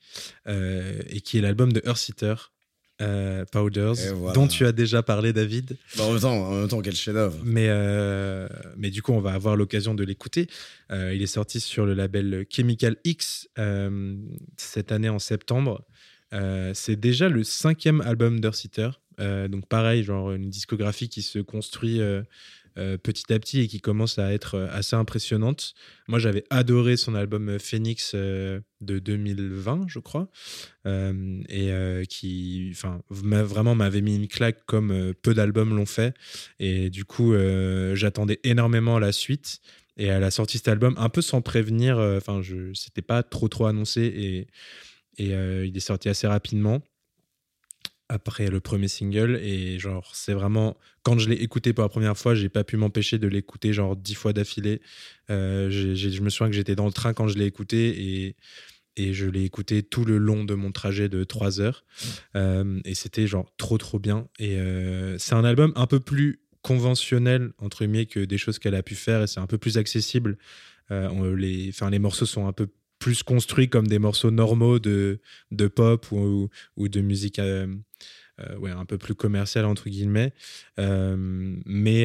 euh, et qui est l'album de Earthseeker, euh, Powders, voilà. dont tu as déjà parlé, David. Bah, en, même temps, en même temps, quel chef-d'œuvre. Mais, euh, mais du coup, on va avoir l'occasion de l'écouter. Euh, il est sorti sur le label Chemical X cette année en septembre. C'est déjà le cinquième album. Euh, donc pareil, genre une discographie qui se construit petit à petit et qui commence à être euh, assez impressionnante. Moi, j'avais adoré son album euh, Phoenix euh, de 2020, je crois, euh, et euh, qui, vraiment m'avait mis une claque comme euh, peu d'albums l'ont fait. Et du coup, euh, j'attendais énormément la suite. Et elle a sorti cet album un peu sans prévenir. euh, Enfin, c'était pas trop trop annoncé et et euh, il est sorti assez rapidement. Après le premier single et genre c'est vraiment quand je l'ai écouté pour la première fois j'ai pas pu m'empêcher de l'écouter genre dix fois d'affilée. Euh, je me souviens que j'étais dans le train quand je l'ai écouté et et je l'ai écouté tout le long de mon trajet de trois heures. Euh, et c'était genre trop trop bien. Et euh, c'est un album un peu plus conventionnel entre guillemets que des choses qu'elle a pu faire et c'est un peu plus accessible. Les enfin les morceaux sont un peu plus construits comme des morceaux normaux de, de pop ou, ou de musique euh, euh, ouais, un peu plus commerciale, entre guillemets. Euh, mais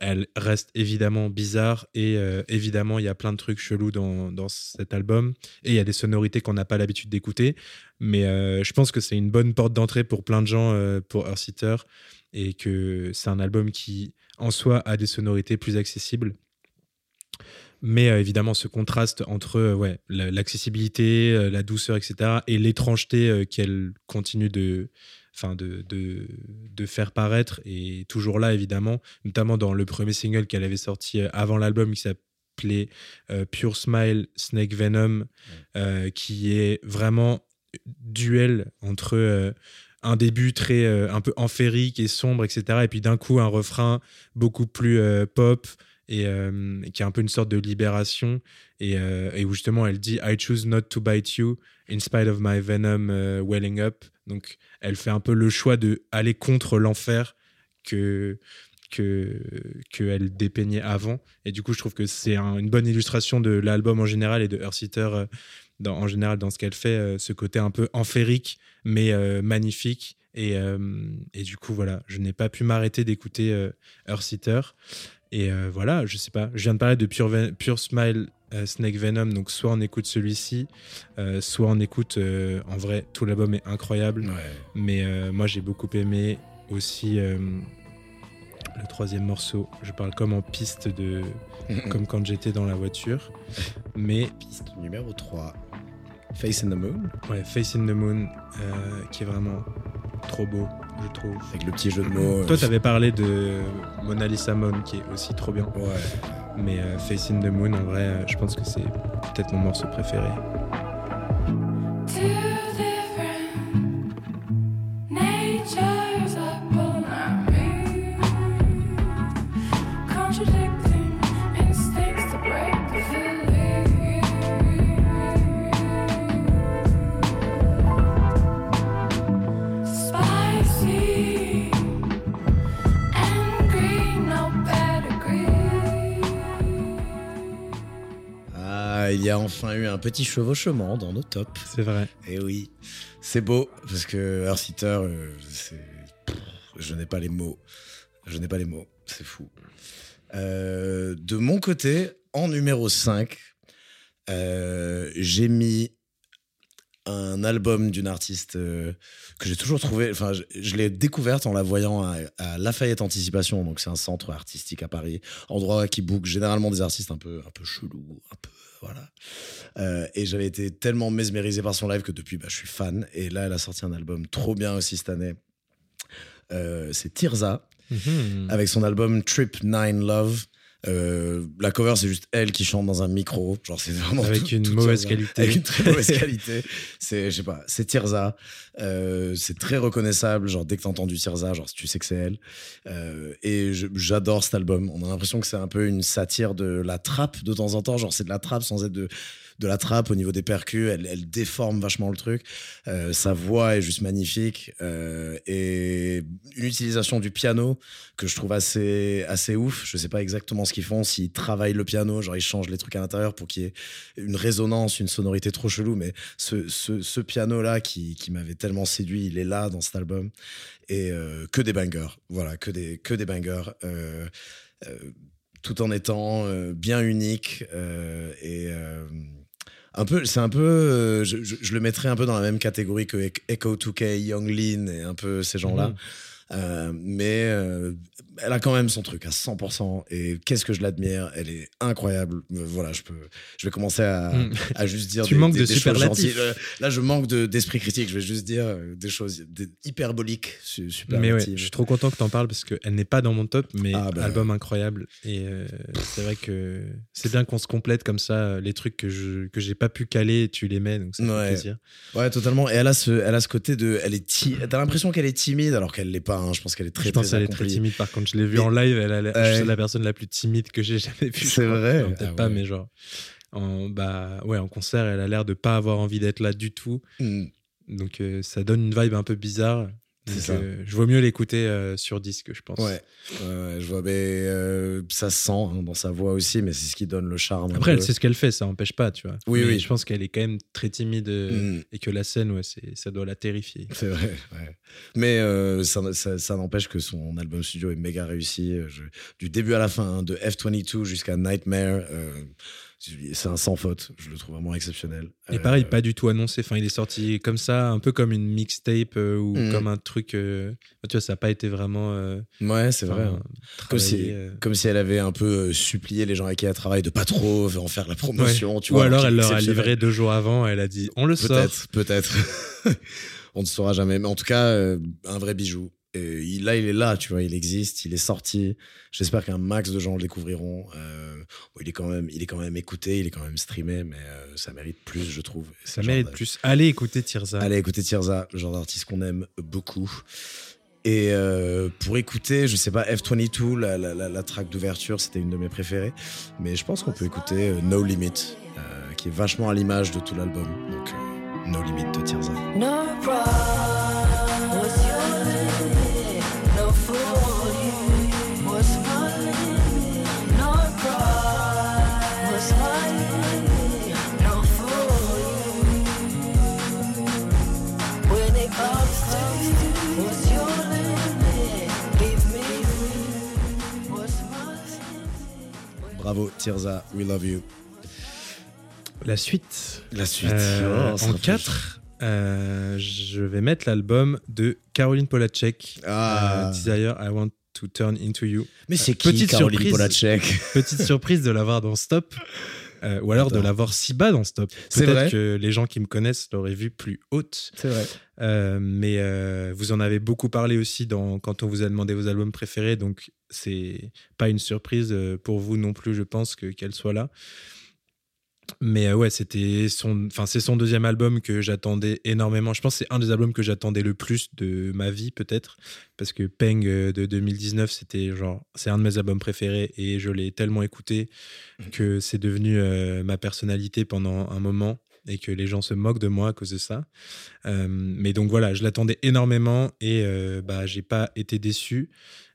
elle reste évidemment bizarre et évidemment, il y a plein de trucs chelous dans, dans cet album et il y a des sonorités qu'on n'a pas l'habitude d'écouter. Mais je pense que c'est une bonne porte d'entrée pour plein de gens pour Earthseeter et que c'est un album qui, en soi, a des sonorités plus accessibles mais euh, évidemment ce contraste entre euh, ouais, l'accessibilité, euh, la douceur, etc., et l'étrangeté qu'elle continue de, enfin de, de, de, faire paraître est toujours là, évidemment, notamment dans le premier single qu'elle avait sorti avant l'album qui s'appelait Pure Smile Snake Venom, qui est vraiment duel entre un début très un peu amphérique et sombre, etc., et puis d'un coup un refrain beaucoup plus pop et euh, qui est un peu une sorte de libération et, euh, et, où justement elle dit I choose not to bite you in spite of my venom euh, welling up. Donc elle fait un peu le choix de aller contre l'enfer que que qu'elle dépeignait avant. Et du coup je trouve que c'est une bonne illustration de l'album en général et de Earthseeter dans, en général dans ce qu'elle fait ce côté un peu amphérique mais magnifique. Et, et, du coup voilà je n'ai pas pu m'arrêter d'écouter Earthseeter et euh, voilà, je sais pas. Je viens de parler de Pure, Pure Smile euh, Snake Venom, donc soit on écoute celui-ci, euh, soit on écoute. en vrai, tout l'album est incroyable. Mais moi, j'ai beaucoup aimé aussi le troisième morceau. Je parle comme en piste de. [laughs] comme quand j'étais dans la voiture. Mais. Piste numéro 3. Face in the Moon. Ouais, Face in the Moon, qui est vraiment trop beau, je trouve. Avec le petit jeu de mots. Toi, t'avais parlé de Mona Lisa Mon, qui est aussi trop bien. Ouais. Mais euh, Face in the Moon, en vrai, euh, je pense que c'est peut-être mon morceau préféré. Y a enfin eu un petit chevauchement dans nos tops. C'est vrai. Et oui, c'est beau parce que Earth euh, je n'ai pas les mots. Je n'ai pas les mots. C'est fou. Euh, de mon côté, en numéro 5, euh, j'ai mis un album d'une artiste que j'ai toujours trouvé. Enfin, je, l'ai découverte en la voyant à, à, Lafayette Anticipation. Donc, c'est un centre artistique à Paris, endroit qui book généralement des artistes un peu, un peu chelous, un peu voilà. Euh, et j'avais été tellement mesmérisé par son live que depuis, bah, je suis fan. Et là, elle a sorti un album trop bien aussi cette année. Euh, c'est Tirza, mhm. avec son album Trip 9 Love. Euh, la cover, c'est juste elle qui chante dans un micro. Genre, c'est vraiment avec une mauvaise qualité. Avec une très mauvaise [laughs] qualité. C'est, je sais pas, c'est Tirza. Euh, c'est très reconnaissable. Genre, dès que t'as entendu Tirza, genre, tu sais que c'est elle. Euh, et j'adore cet album. On a l'impression que c'est un peu une satire de la trappe de temps en temps. Genre, c'est de la trappe sans être de de la trappe au niveau des percus. Elle, déforme vachement le truc. Euh, sa voix est juste magnifique. Euh, et une utilisation du piano que je trouve assez, assez ouf. Je sais pas exactement ce qu'ils font, s'ils travaillent le piano, genre ils changent les trucs à l'intérieur pour qu'il y ait une résonance, une sonorité trop chelou. Mais ce, ce, piano-là qui, qui m'avait tellement séduit, il est là dans cet album. Et euh, que des bangers. Voilà, que des, que des bangers. Tout en étant bien unique et un peu, c'est un peu, euh, je, le mettrais un peu dans la même catégorie que Echo 2K, Young Lean et un peu ces gens-là. Mhm. Euh, mais euh, elle a quand même son truc à 100%. Et qu'est-ce que je l'admire. Elle est incroyable. Euh, voilà, je peux, je vais commencer à, Mm. à juste dire Tu des, manques des- de des superlatifs. Euh, Là, je manque de- d'esprit critique. Je vais juste dire euh, des choses hyperboliques, su- Mais ouais, superlatives. je suis trop content que t'en parles parce qu'elle n'est pas dans mon top, mais Ah bah. album incroyable. Et euh, c'est vrai que c'est bien qu'on se complète comme ça. Les trucs que je que j'ai pas pu caler, tu les mets, donc ça Ouais. fait plaisir. Ouais, totalement. Et elle a ce, elle a ce côté de, elle est ti- T'as l'impression qu'elle est timide alors qu'elle l'est pas. hein. Je pense qu'elle est très je pense très est très timide. Par contre, je l'ai vue en live. Elle a la- Ouais. C'est la personne la plus timide que j'ai [laughs] jamais vue. C'est vrai Peut-être Ah pas, mais genre. En, bah, ouais, en concert, elle a l'air de pas avoir envie d'être là du tout. Mm. Donc euh, ça donne une vibe un peu bizarre. C'est euh, je vaut mieux l'écouter euh, sur disque, je pense. Ouais, je vois, mais euh, ça se sent hein, dans sa voix aussi, mais c'est ce qui donne le charme. Après, elle sait ce qu'elle fait, ça n'empêche pas, tu vois. Oui, Mais oui. Je pense qu'elle est quand même très timide Mm. et que la scène, ouais, c'est- ça doit la terrifier. C'est vrai, ouais. Mais ça, ça- ça n'empêche que son album studio est méga réussi. je- du début à la fin, hein, de F22 jusqu'à Nightmare, c'est un sans faute. Je le trouve vraiment exceptionnel. Et pareil, Euh, pas du tout annoncé. Enfin, il est sorti comme ça, un peu comme une mixtape euh, ou Mm. comme un truc. euh, Tu vois, ça n'a pas été vraiment. Ouais, c'est vrai. hein. Comme si, travaillé, comme si elle avait un peu supplié les gens avec qui elle travaille de pas trop en faire la promotion. Tu Ou alors, elle leur a livré deux jours avant. Elle a dit, on le sort. Peut-être, peut-être. [laughs] On ne saura jamais. Mais en tout cas, euh, un vrai bijou. Et il, là, il est là, tu vois, il existe, il est sorti. J'espère qu'un max de gens le découvriront. Euh, bon, il, est quand même, il est quand même écouté, il est quand même streamé, mais euh, ça mérite plus, je trouve. Ça mérite plus. Allez écouter Tirza. Allez écouter Tirza, le genre d'artiste qu'on aime beaucoup. Et euh, pour écouter, je sais pas, F22, la, la, la, la track d'ouverture, c'était une de mes préférées. Mais je pense qu'on peut écouter No Limit, euh, qui est vachement à l'image de tout l'album. Donc, euh, No Limit de Tirza. No pride Bravo Tirza, we love you. La suite. La suite. Euh, Oh, en fait- 4, je vais mettre l'album de Caroline Polacek. Ah. euh, Desire, I Want to Turn Into You. Mais c'est Euh, qui petite Caroline surprise. Polacek? [laughs] Petite surprise de l'avoir dans Stop. euh, ou alors de l'avoir si bas dans Stop. C'est vrai Peut-être que les gens qui me connaissent l'auraient vu plus haute. C'est vrai. Euh, mais euh, vous en avez beaucoup parlé aussi dans, quand on vous a demandé vos albums préférés, donc c'est pas une surprise euh, pour vous non plus, je pense, que qu'elle soit là. Mais euh, ouais, c'était son, enfin c'est son deuxième album que j'attendais énormément. Je pense que c'est un des albums que j'attendais le plus de ma vie peut-être, parce que Peng de 2019 c'était genre c'est un de mes albums préférés et je l'ai tellement écouté que c'est devenu ma personnalité pendant un moment et que les gens se moquent de moi à cause de ça. Euh, mais donc voilà, je l'attendais énormément et euh, bah j'ai pas été déçu.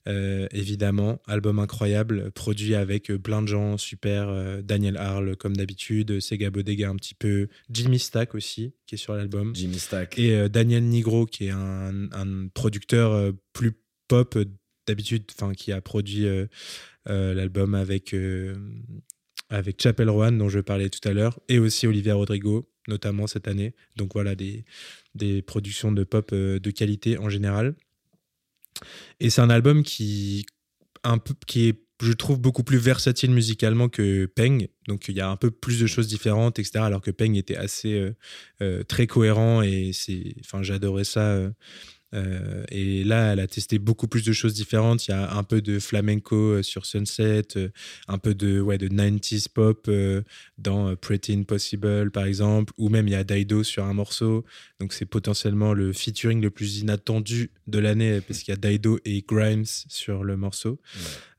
Euh, évidemment, album incroyable, produit avec plein de gens super, euh, Daniel Harle comme d'habitude, Sega Bodega un petit peu, Jimmy Stack aussi qui est sur l'album Jimmy Stack. et euh, Daniel Nigro qui est un, un producteur plus pop d'habitude, enfin qui a produit l'album avec avec Chapel Rowan dont je parlais tout à l'heure et aussi Olivia Rodrigo notamment cette année. Donc voilà des des productions de pop euh, de qualité en général. Et c'est un album qui un peu qui est je trouve beaucoup plus versatile musicalement que Peng. Donc il y a un peu plus de choses différentes, etc. Alors que Peng était assez euh, euh, très cohérent et c'est, enfin j'adorais ça. Euh, et là, elle a testé beaucoup plus de choses différentes. Il y a un peu de flamenco euh, sur Sunset, euh, un peu de, ouais, de 90s pop dans Pretty Impossible, par exemple, ou même il y a Daido sur un morceau. Donc c'est potentiellement le featuring le plus inattendu de l'année, parce qu'il y a Daido et Grimes sur le morceau.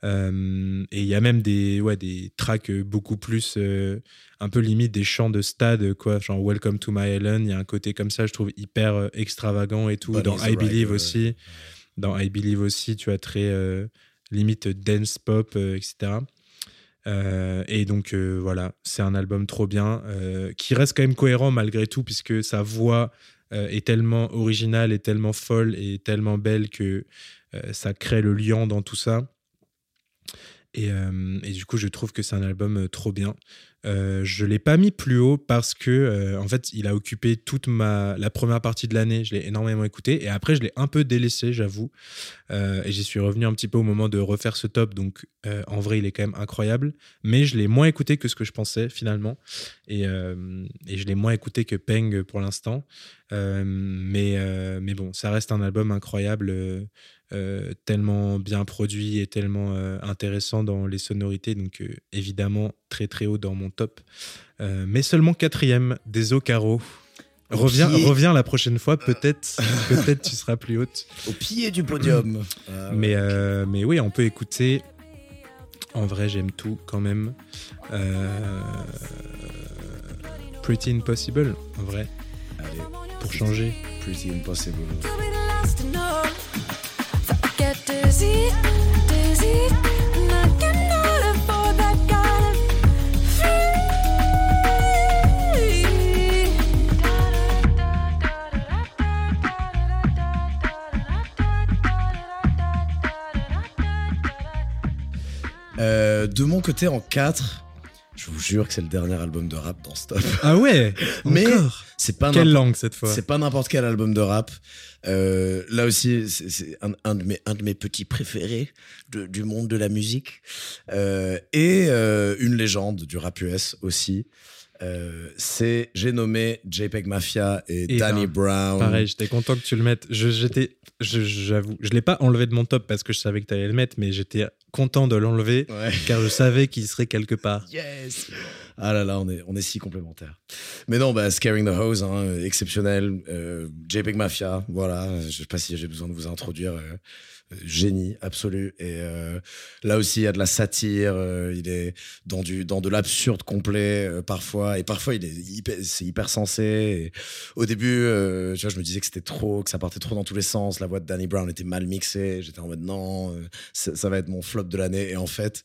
Euh, et il y a même des, ouais, des tracks euh, beaucoup plus, euh, un peu limite des chants de stade, quoi, genre Welcome to My Island. Il y a un côté comme ça, je trouve hyper extravagant et tout. Dans I Believe aussi. Dans I Believe aussi, tu as très euh, limite dance pop, etc. Et donc voilà, c'est un album trop bien, qui reste quand même cohérent malgré tout, puisque sa voix est tellement originale et tellement folle et tellement belle que ça crée le lien dans tout ça. Et, euh, et du coup, je trouve que c'est un album euh, trop bien. Euh, je l'ai pas mis plus haut parce que euh, en fait, il a occupé toute ma la première partie de l'année. Je l'ai énormément écouté et après, je l'ai un peu délaissé, j'avoue. Et j'y suis revenu un petit peu au moment de refaire ce top. Donc, en vrai, il est quand même incroyable. Mais je l'ai moins écouté que ce que je pensais finalement. Et, je l'ai moins écouté que Peng pour l'instant. Mais, bon, ça reste un album incroyable, tellement bien produit et tellement euh, intéressant dans les sonorités. Donc euh, évidemment très très haut dans mon top. Euh, mais seulement quatrième des eaux carreaux. Au Reviens, pied. reviens la prochaine fois, peut-être [laughs] peut-être tu seras plus haute. Au pied du podium. Ah ouais, Mais, euh, mais oui, on peut écouter. En vrai, j'aime tout quand même. Euh, Pretty Impossible, en vrai, Allez, pour changer. Pretty Impossible. De mon côté, en 4, je vous jure que c'est le dernier album de rap dans Stop. Ah ouais [laughs] Mais C'est pas Quelle langue cette fois C'est pas n'importe quel album de rap. Euh, là aussi, c'est- c'est un, un de mes, un de mes petits préférés de- du monde de la musique. Euh, et euh, une légende du rap US aussi. Euh, c'est, j'ai nommé JPEG Mafia et, Et Danny ben, Brown. Pareil, j'étais content que tu le mettes. Je, j'étais, je- j'avoue, je l'ai pas enlevé de mon top parce que je savais que tu allais le mettre, mais j'étais content de l'enlever Ouais. car je savais qu'il serait quelque part. [laughs] Yes. Ah là là, on est, on est si complémentaires. Mais non, bah, Scaring the Hose, hein, exceptionnel. Euh, JPEG Mafia, voilà. Je sais pas si j'ai besoin de vous introduire. euh, génie absolu. Et euh, là aussi, il y a de la satire. euh, il est dans, du, dans de l'absurde complet euh, parfois. Et parfois, il est hyper, c'est hyper sensé. Au début, tu vois, je me disais que c'était trop, que ça partait trop dans tous les sens. La voix de Danny Brown était mal mixée. J'étais en mode non, ça, ça va être mon flop de l'année. Et en fait,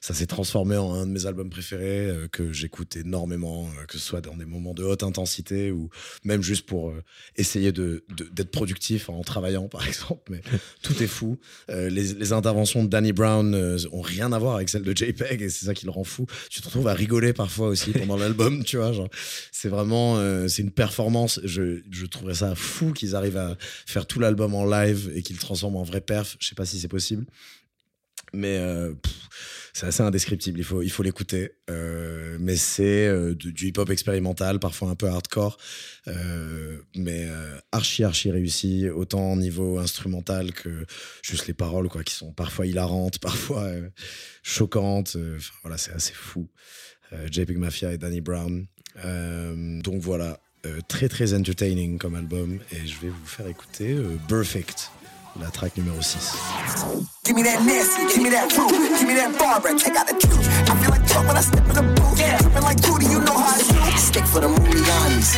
ça s'est transformé en un de mes albums préférés euh, que j'écoute énormément, euh, que ce soit dans des moments de haute intensité ou même juste pour euh, essayer d'être productif en travaillant, [laughs] par exemple. Mais tout est fou. Les, interventions de Danny Brown ont rien à voir avec celles de JPEG et c'est ça qui le rend fou. Tu te retrouves à rigoler parfois aussi pendant l'album, [laughs] tu vois. C'est vraiment, c'est une performance. Je, je trouverais ça fou qu'ils arrivent à faire tout l'album en live et qu'ils le transforment en vrai perf. Je sais pas si c'est possible. Mais euh, c'est assez indescriptible, il faut, il faut l'écouter. Euh, mais c'est euh, du, hip-hop expérimental, parfois un peu hardcore, mais archi, archi réussi, autant au niveau instrumental que juste les paroles, quoi, qui sont parfois hilarantes, [laughs] parfois choquantes. Voilà, c'est assez fou. JPEG Mafia et Danny Brown. Donc voilà, très très entertaining comme album. Et je vais vous faire écouter Perfect, la track numéro 6. Give me that nasty, give me that fruit, give me that Barbara, take out the truth. I feel like Trump when I step in the booth. Yeah. Dripping like Judy, you know how to shoot. Stick for the Mulianis.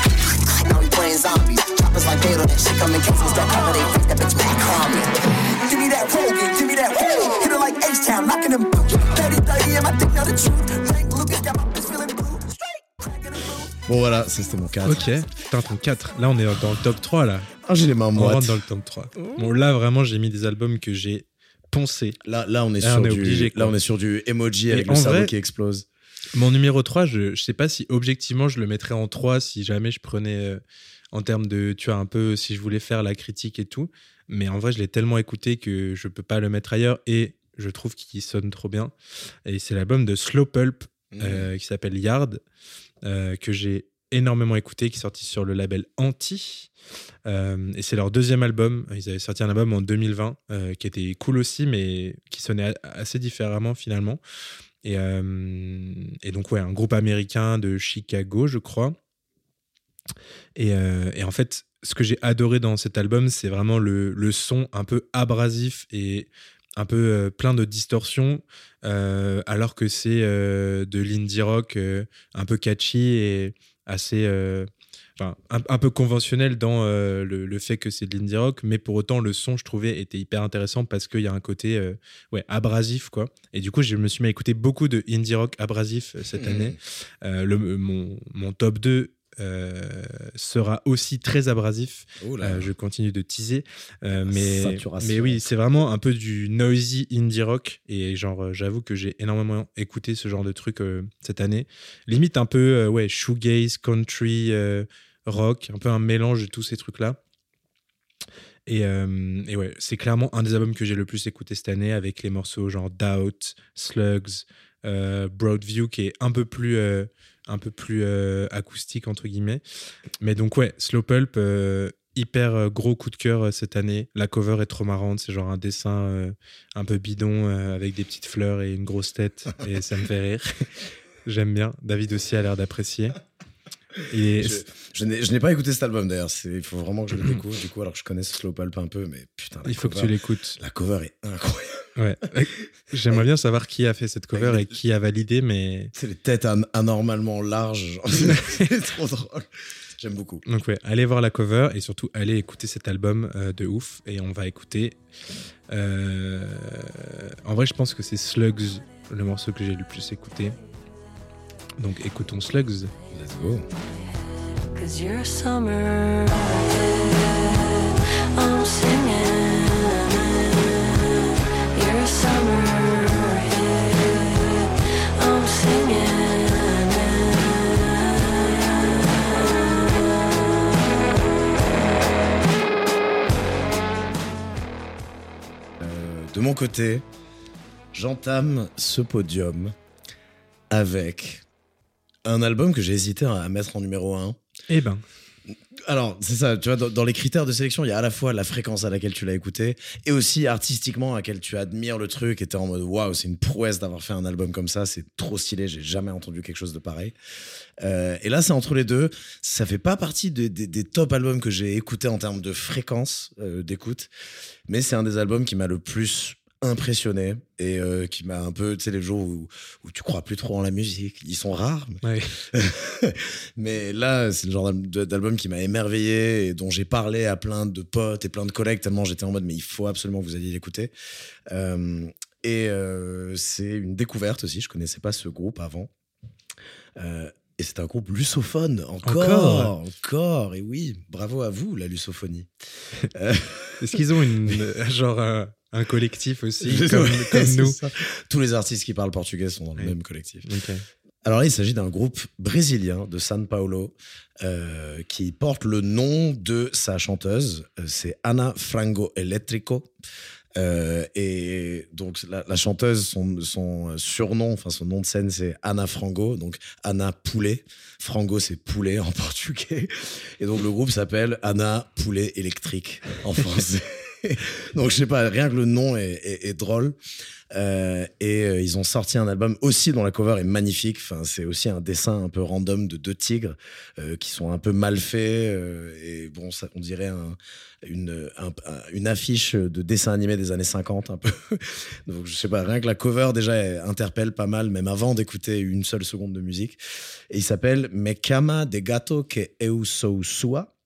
Now we playing zombies. Choppers like Beto, that shit come in cases that cover they face. That bitch Mac Harvey. Give me that Rogan, give me that woo. Hit her like H-Town, knocking them boots. 30-30 and my dick know the truth. Frank Lucas got my bitch feeling blue. Straight, cracking the boots. Bon voilà, c'était mon 4. Ok, putain, ton 4. Là, on est dans le top 3 là. Ah, j'ai les mains On moites. rentre dans le top 3. Bon, là, vraiment, j'ai mis des albums que j'ai poncés. Là, là, on est Là, sur on est du, obligé, quoi. là, on est sur du emoji avec Et le en cerveau vrai- qui explose. Mon numéro 3, je, je sais pas si objectivement je le mettrais en 3 si jamais je prenais euh, en termes de, tu vois, un peu si je voulais faire la critique et tout. Mais en vrai, je l'ai tellement écouté que je peux pas le mettre ailleurs et je trouve qu'il sonne trop bien. Et c'est l'album de Slow Pulp euh, qui s'appelle Yard, euh, que j'ai énormément écouté, qui est sorti sur le label Anti. Euh, et c'est leur deuxième album. Ils avaient sorti un album en 2020 euh, qui était cool aussi, mais qui sonnait assez différemment finalement. Et, euh, et donc, ouais, un groupe américain de Chicago, je crois. Et, euh, et en fait, ce que j'ai adoré dans cet album, c'est vraiment le, le son un peu abrasif et un peu plein de distorsions, alors que c'est de l'indie rock un peu catchy et assez. Enfin, un, un peu conventionnel dans euh, le, le fait que c'est de l'indie rock, mais pour autant le son, je trouvais, était hyper intéressant parce qu'il y a un côté euh, ouais, abrasif, quoi. Et du coup, je me suis mis à écouter beaucoup de indie rock abrasif euh, cette Mhm. année. Le, mon, mon top 2, euh, sera aussi très abrasif. Je continue de teaser. Mais, mais oui, c'est vraiment un peu du noisy indie rock. Et genre, j'avoue que j'ai énormément écouté ce genre de truc cette année. Limite un peu, ouais, shoegaze, country, rock, un peu un mélange de tous ces trucs-là. Et, euh, et ouais, c'est clairement un des albums que j'ai le plus écouté cette année avec les morceaux genre Doubt, Slugs, euh, Broadview qui est un peu plus, euh, un peu plus acoustique entre guillemets. Mais donc ouais, Slow Pulp, hyper gros coup de cœur cette année. La cover est trop marrante, c'est genre un dessin un peu bidon avec des petites fleurs et une grosse tête et ça me fait rire. [laughs] J'aime bien. David aussi a l'air d'apprécier. Et Je, je n'ai pas écouté cet album d'ailleurs. Il faut vraiment que je le [clears throat] découvre du coup, alors que je connais Slow Pulp un peu, mais putain. il faut que cover- tu l'écoutes. La cover est incroyable. Ouais. J'aimerais bien savoir qui a fait cette cover et qui a validé, mais C'est les têtes an- anormalement larges. genre. [laughs] c'est trop drôle. J'aime beaucoup. donc ouais, allez voir la cover et surtout allez écouter cet album euh, de ouf. Et on va écouter. euh, En vrai, je pense que c'est Slugs, le morceau que j'ai le plus écouté. Donc écoutons Slugs. Let's go. Cause you're summer. I'm singing. You're summer. Euh, de mon côté, j'entame ce podium avec un album que j'ai hésité à mettre en numéro 1. Eh ben, Alors, c'est ça, tu vois, dans, dans les critères de sélection, il y a à la fois la fréquence à laquelle tu l'as écouté et aussi artistiquement à laquelle tu admires le truc et t'es en mode waouh, c'est une prouesse d'avoir fait un album comme ça, c'est trop stylé, j'ai jamais entendu quelque chose de pareil. Euh, et là, c'est entre les deux. Ça fait pas partie des- des- des top albums que j'ai écoutés en termes de fréquence euh, d'écoute, mais c'est un des albums qui m'a le plus impressionné et euh, qui m'a un peu, tu sais, les jours où, où tu crois plus trop en la musique, ils sont rares, ouais. [laughs] mais là, c'est le genre d'al- d'album qui m'a émerveillé et dont j'ai parlé à plein de potes et plein de collègues tellement j'étais en mode mais il faut absolument que vous alliez l'écouter. Euh, et euh, c'est une découverte aussi, je connaissais pas ce groupe avant. Euh, et c'est un groupe lusophone, encore, Encore encore, et oui, bravo à vous, la lusophonie. Est-ce qu'ils ont une, [laughs] genre un, un collectif aussi, Ouais, comme, nous ça. Tous les artistes qui parlent portugais sont dans le Ouais. même collectif. Alors là, il s'agit d'un groupe brésilien de São Paulo euh, qui porte le nom de sa chanteuse. Euh, C'est Ana Frango Elétrico. Euh, et donc la, la chanteuse, son, son surnom, enfin son nom de scène, c'est Ana Frango, donc Ana Poulet. Frango, c'est poulet en [laughs] portugais. Et donc le groupe s'appelle Ana Poulet électrique en [laughs] français. donc je sais pas, rien que le nom est, est- est drôle. Euh, et euh, ils ont sorti un album aussi dont la cover est magnifique. Enfin, c'est aussi un dessin un peu random de deux tigres euh, qui sont un peu mal faits. et bon, on dirait un- une, un- un- une affiche de dessin animé des années 50 un peu. [laughs] Donc je sais pas, rien que la cover déjà elle interpelle pas mal, même avant d'écouter une seule seconde de musique. Et il s'appelle Me Cama de Gato que Eu Sou Sua.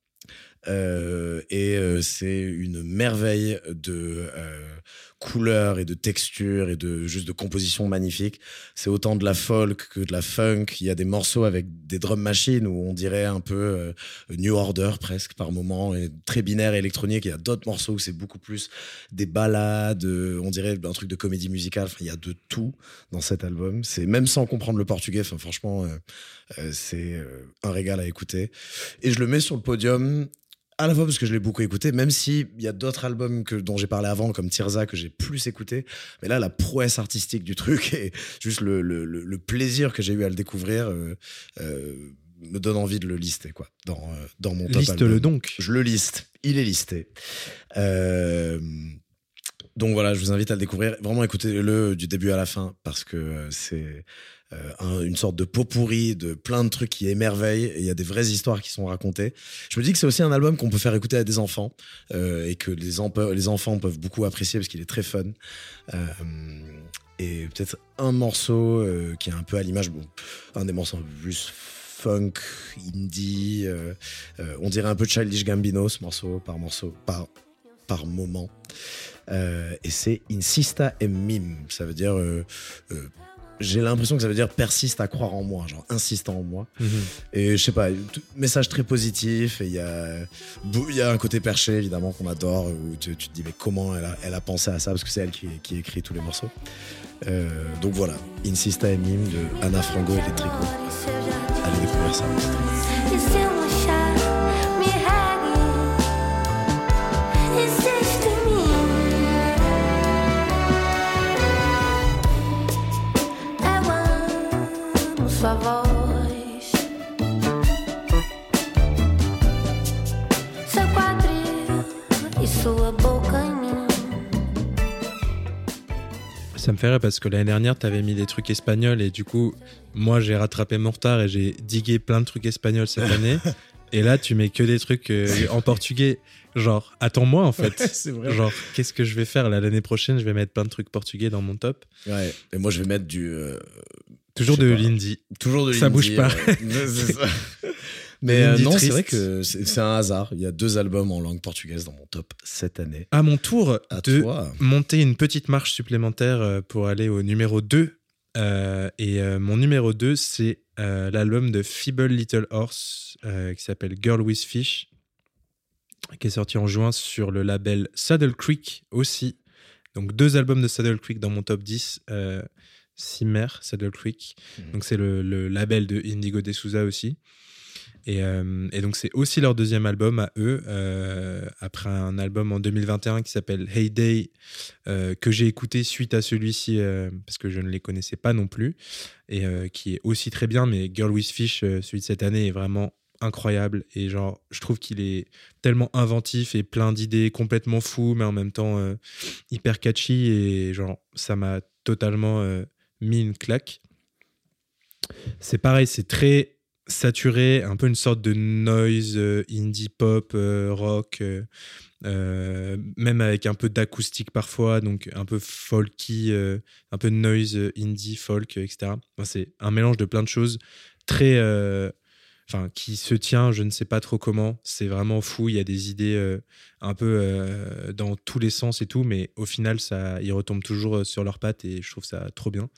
Et c'est une merveille de couleurs et de textures et de juste de composition magnifique. C'est autant de la folk que de la funk. Il y a des morceaux avec des drum machines où on dirait un peu euh, New Order presque par moment et très binaire et électronique. Il y a d'autres morceaux où c'est beaucoup plus des ballades, euh, on dirait un truc de comédie musicale. Il y a de tout dans cet album. C'est même sans comprendre le portugais. Franchement, euh, c'est un régal à écouter. Et je le mets sur le podium à la fois parce que je l'ai beaucoup écouté, même s'il y a d'autres albums que, dont j'ai parlé avant, comme Tirza, que j'ai plus écouté. Mais là, la prouesse artistique du truc [laughs] et juste le, le- le- le plaisir que j'ai eu à le découvrir euh, euh, me donne envie de le lister, quoi, dans, euh, dans mon top Liste-le album. donc. Je le liste. Il est listé. Euh, donc voilà, je vous invite à le découvrir. Vraiment, écoutez-le du début à la fin parce que c'est un- une sorte de pot pourri de plein de trucs qui émerveillent et il y a des vraies histoires qui sont racontées. Je me dis que c'est aussi un album qu'on peut faire écouter à des enfants euh, et que les, enfants peuvent beaucoup apprécier parce qu'il est très fun. Euh, et peut-être un morceau euh, qui est un peu à l'image, bon, un des morceaux plus funk, indie, euh, euh, on dirait un peu Childish Gambino ce morceau par morceau, par, par moment. Euh, et c'est Insista em Mim, ça veut dire euh, euh, j'ai l'impression que ça veut dire persiste à croire en moi, genre insistant en moi. Mhm. Et je sais pas, tout- message très positif. Et il y a, y a un côté perché évidemment qu'on adore où tu, tu te dis mais comment elle a, elle a pensé à ça? Parce que c'est elle qui, qui écrit tous les morceaux. Euh, donc voilà, Insista et Mime de Anna Frango Electrico. Allez découvrir ça. Ça me fait rire parce que l'année dernière, tu avais mis des trucs espagnols et du coup, moi, j'ai rattrapé mon retard et j'ai digué plein de trucs espagnols cette [laughs] année. et là, tu mets que des trucs euh, en portugais. Genre, attends-moi en fait. c'est vrai. Genre, qu'est-ce que je vais faire là, l'année prochaine? Je vais mettre plein de trucs portugais dans mon top. Ouais. Et moi je vais mettre du. euh, Toujours de l'indie. toujours de Ça l'indie, bouge pas. [laughs] c'est ça. [laughs] Mais euh, non, c'est vrai que c'est un hasard. Il y a deux albums en langue portugaise dans mon top cette année. À mon tour À de toi. monter une petite marche supplémentaire euh, pour aller au numéro 2. Euh, et euh, mon numéro 2, c'est l'album de Feeble Little Horse qui s'appelle Girl with Fish, qui est sorti en juin sur le label Saddle Creek aussi. Donc deux albums de Saddle Creek dans mon top 10. Euh, Simmer, Saddle Creek. Mhm. Donc c'est le, le label de Indigo de Souza aussi. Et, euh, et donc c'est aussi leur deuxième album à eux, euh, après un album en 2021 qui s'appelle Heyday, euh, que j'ai écouté suite à celui-ci, parce que je ne les connaissais pas non plus, et qui est aussi très bien, mais Girl with Fish, celui de cette année, est vraiment incroyable. Et genre, je trouve qu'il est tellement inventif et plein d'idées complètement fous, mais en même temps hyper catchy, et genre, ça m'a totalement mis une claque. C'est pareil, c'est très saturé, un peu une sorte de noise euh, indie pop, euh, rock, euh, même avec un peu d'acoustique parfois, donc un peu folky, un peu noise indie, folk, etc. C'est un mélange de plein de choses très. Enfin, qui se tient, je ne sais pas trop comment. C'est vraiment fou. Il y a des idées euh, un peu euh, dans tous les sens et tout, mais au final, ça, ils retombent toujours euh, sur leurs pattes et je trouve ça trop bien.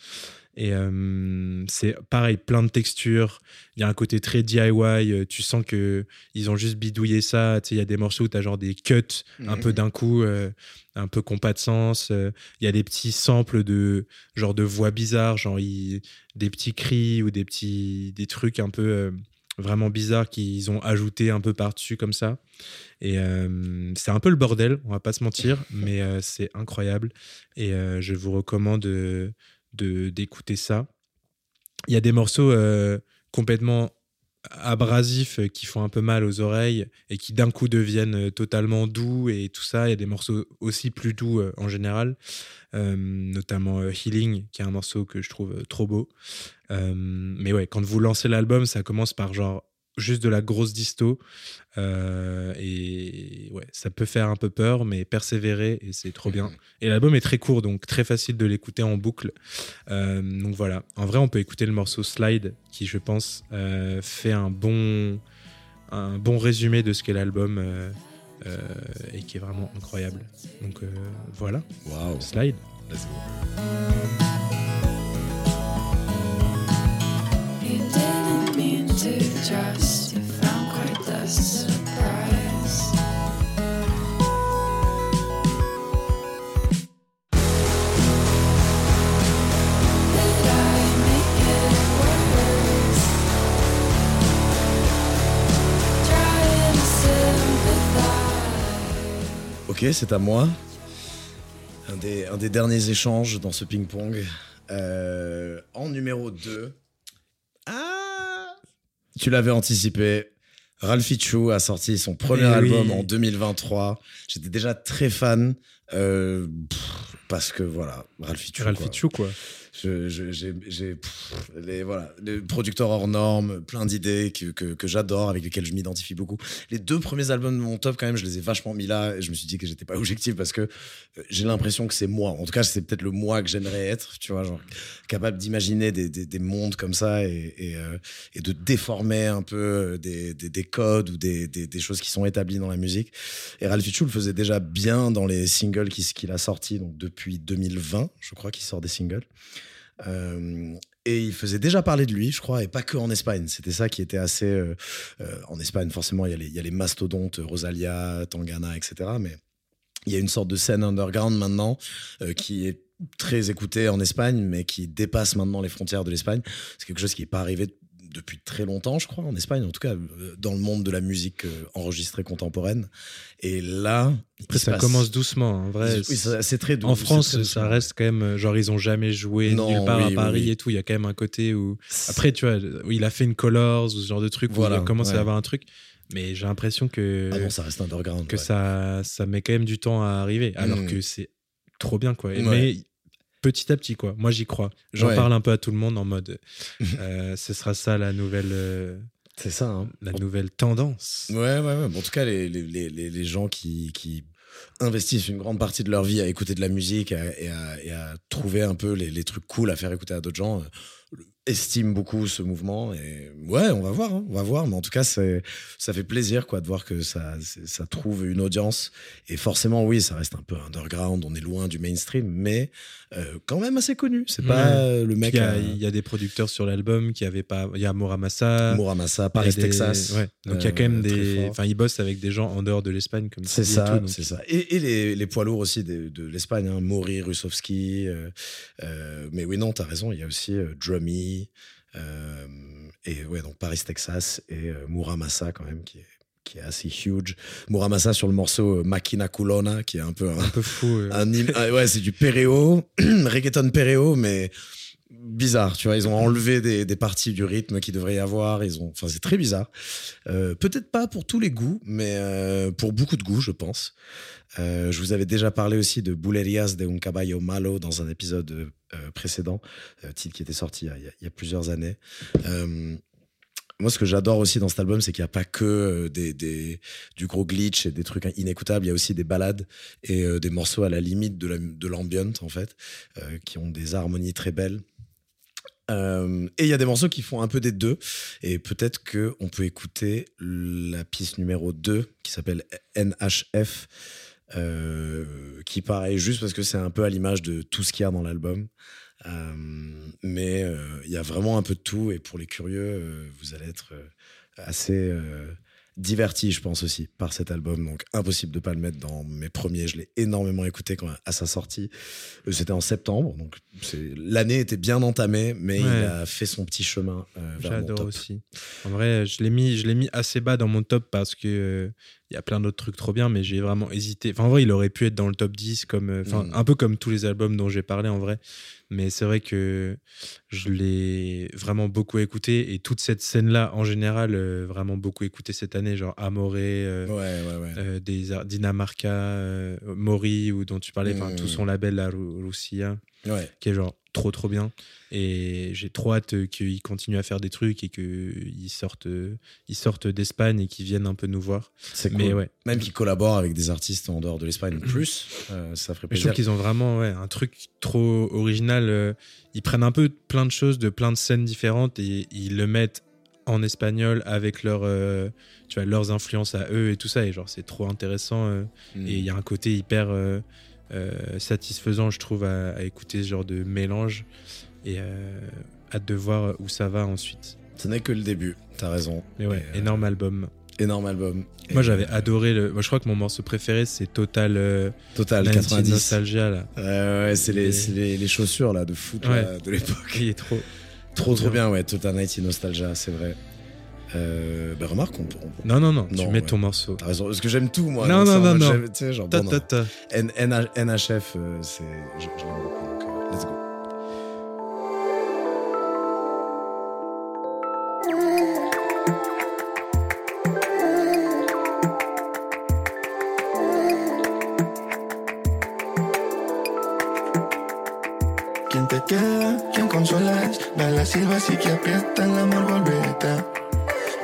Et euh, c'est pareil, plein de textures. Il y a un côté très DIY. Tu sens que ils ont juste bidouillé ça. Tu sais, il y a des morceaux où tu as genre des cuts un Mhm. peu d'un coup, euh, un peu qui n'ont pas de sens. Il y a des petits samples de genre de voix bizarres, genre des petits cris ou des petits des trucs un peu vraiment bizarres qu'ils ont ajouté un peu par-dessus comme ça. Et euh, c'est un peu le bordel, on va pas se mentir, [laughs] mais euh, c'est incroyable. Et euh, je vous recommande de de- d'écouter ça. Il y a des morceaux complètement abrasifs euh, qui font un peu mal aux oreilles et qui d'un coup deviennent euh, totalement doux et tout ça. Il y a des morceaux aussi plus doux euh, en général, notamment Healing, qui est un morceau que je trouve trop beau. Mais ouais, quand vous lancez l'album, ça commence par genre juste de la grosse disto euh, et ouais, ça peut faire un peu peur, mais persévérer et c'est trop bien. Et l'album est très court, donc très facile de l'écouter en boucle. Euh, donc voilà, en vrai, on peut écouter le morceau Slide, qui je pense euh, fait un bon, un bon résumé de ce qu'est l'album et qui est vraiment incroyable. Donc voilà, Waouh. Slide. Let's go. Ok, c'est à moi. Un des, un des derniers échanges dans ce ping-pong. Euh, en numéro 2. Tu l'avais anticipé. Ralphie Chou a sorti son premier Eh album oui. en 2023. J'étais déjà très fan. euh, pff, parce que voilà, Ralphie Chou. Ralphie quoi. Chou, quoi. J'ai les voilà les producteurs hors normes plein d'idées que, que, j'adore avec lesquels je m'identifie beaucoup. Les deux premiers albums de mon top quand même je les ai vachement mis là et je me suis dit que j'étais pas objectif parce que euh, j'ai l'impression que c'est moi. En tout cas c'est peut-être le moi que j'aimerais être tu vois genre capable d'imaginer des, des, des mondes comme ça et, et, euh, de déformer un peu euh, des, des, des codes ou des, choses qui sont établies dans la musique. Et Ralphie Chou le faisait déjà bien dans les singles qu'il qu'il a sortis donc depuis 2020 je crois qu'il sort des singles et il faisait déjà parler de lui, je crois, et pas que en Espagne. C'était ça qui était assez. euh, euh, en Espagne, forcément, il y, a les- mastodontes, Rosalia, Tangana, etc. Mais il y a une sorte de scène underground maintenant euh, qui est très écoutée en Espagne, mais qui dépasse maintenant les frontières de l'Espagne. C'est quelque chose qui n'est pas arrivé depuis très longtemps, je crois, en Espagne, en tout cas, euh, dans le monde de la musique euh, enregistrée contemporaine. Et là. Après, ça passe- commence doucement. En vrai, Oui, c'est très doux. en France, ça reste quand même. euh, Genre, ils ont jamais joué Non, nulle part oui, à Paris oui. et tout. Il y a quand même un côté où. Après, tu vois, où il a fait une Colors ou ce genre de truc Voilà, où il commence ouais. à avoir un truc. Mais j'ai l'impression que, Ah non, ça reste underground. que ouais. ça, ça met quand même du temps à arriver. Alors Mm. que c'est trop bien, quoi. Ouais. Mais petit à petit, quoi. Moi, j'y crois. J'en Ouais. parle un peu à tout le monde en mode. [laughs] euh, ce sera ça la nouvelle, euh, C'est ça. hein. la nouvelle tendance. Ouais, ouais, ouais. Bon, en tout cas, les, les, les, les- gens qui, qui investissent une grande partie de leur vie à écouter de la musique à- et, à, et à trouver un peu les, les trucs cool à faire écouter à d'autres gens euh, estiment beaucoup ce mouvement. Et ouais, on va voir, hein, on va voir. Mais en tout cas, c'est, ça fait plaisir quoi, de voir que ça, ça trouve une audience. Et forcément, oui, ça reste un peu underground, on est loin du mainstream, mais euh, quand même assez connu. C'est pas euh, le mec. il, y a, à- il y a des producteurs sur l'album qui avaient pas. Il y a Muramasa. Muramasa, Paris, des- Texas. Ouais. Donc il y a quand même Euh, des. Enfin, ils bossent avec des gens en dehors de l'Espagne, comme C'est et ça, tout, donc- c'est ça. Et, et les, les poids lourds aussi de, de l'Espagne, hein, Mori, Rusovski. euh, euh, mais oui, non, t'as raison, il y a aussi euh, Drummy. Euh, et ouais, donc Paris, Texas et euh, Muramasa quand même, qui est, qui est assez huge. Muramasa sur le morceau euh, Makina Culona, qui est un peu un, Un peu fou. un hymne- ah ouais, c'est du perreo, [clears throat] reggaeton perreo, mais bizarre, tu vois. Ils ont enlevé des, des parties du rythme qu'il devrait y avoir. Ils ont, enfin, c'est très bizarre. Euh, Peut-être pas pour tous les goûts, mais euh, pour beaucoup de goûts, je pense. Euh, je vous avais déjà parlé aussi de Bulerías de un caballo malo dans un épisode euh, précédent, euh, titre qui était sorti il y a, plusieurs années. Moi, ce que j'adore aussi dans cet album, c'est qu'il n'y a pas que du gros glitch et des trucs inécoutables. Il y a aussi des balades et des morceaux à la limite de la- l'ambient, en fait, qui ont des harmonies très belles. Et il y a des morceaux qui font un peu des deux. Et peut-être qu'on peut écouter la piste numéro 2 qui s'appelle NHF. Euh, qui paraît juste parce que c'est un peu à l'image de tout ce qu'il y a dans l'album. Euh, mais euh, il y a vraiment un peu de tout. Et pour les curieux, vous allez être assez divertis, je pense aussi, par cet album. Donc impossible de pas le mettre dans mes premiers. Je l'ai énormément écouté quand, à sa sortie. C'était en septembre, donc l'année était bien entamée, mais il a fait son petit chemin euh, J'adore aussi. En vrai, je l'ai mis, je l'ai mis assez bas dans mon top parce que il y a plein d'autres trucs trop bien, mais j'ai vraiment hésité. Enfin, en vrai, il aurait pu être dans le top 10, comme, euh, enfin, Mm. un peu comme tous les albums dont j'ai parlé en vrai. Mais c'est vrai que je l'ai vraiment beaucoup écouté et toute cette scène-là, en général, euh, vraiment beaucoup écouté cette année, genre Amoré. euh, Ouais, ouais, ouais. euh, des Ar- Dinamarca, Mori, ou dont tu parlais, enfin Mm. tout son label, la Ru- Russia, ouais. qui est genre trop trop bien. Et j'ai trop hâte euh, qu'il continue à faire des trucs et qu'ils sortent, ils sortent d'Espagne et qu'ils viennent un peu nous voir. C'est cool. Mais ouais, Même qu'ils collaborent avec des artistes en dehors de l'Espagne plus, euh, ça ferait Mais je plaisir. trouve qu'ils ont vraiment ouais, un truc trop original. euh, Ils prennent un peu plein de choses de plein de scènes différentes et ils le mettent en espagnol avec leur, euh, tu vois, leurs influences à eux et tout ça. Et genre, c'est trop intéressant. euh, Mm. Et il y a un côté hyper satisfaisant, je trouve, à, à écouter ce genre de mélange. Et euh, hâte de voir où ça va ensuite. Ce n'est que le début, t'as raison. Mais ouais, Et, euh, énorme album. Énorme album. Moi, j'avais euh, adoré le. Moi, je crois que mon morceau préféré, c'est Total euh, Total 90 90. Nostalgia. Là. Ouais, ouais, c'est les, Et- les, les chaussures là, de foot Ouais. là, de l'époque. Il est trop. Trop, trop bien. bien, ouais. Total 90 Nostalgia, c'est vrai. Euh, bah, remarque, on, peut- on Non, non, non, Non, tu mets ouais. ton morceau. T'as raison, parce que j'aime tout, moi. Non, non, non, non. Tu sais, genre, Ta, ta, non. ta. N- NH NHF, euh, c'est. J'aime beaucoup, donc euh, let's go. ¿Quién te queda? ¿Quién consolas? Da la silba así que aprieta el amor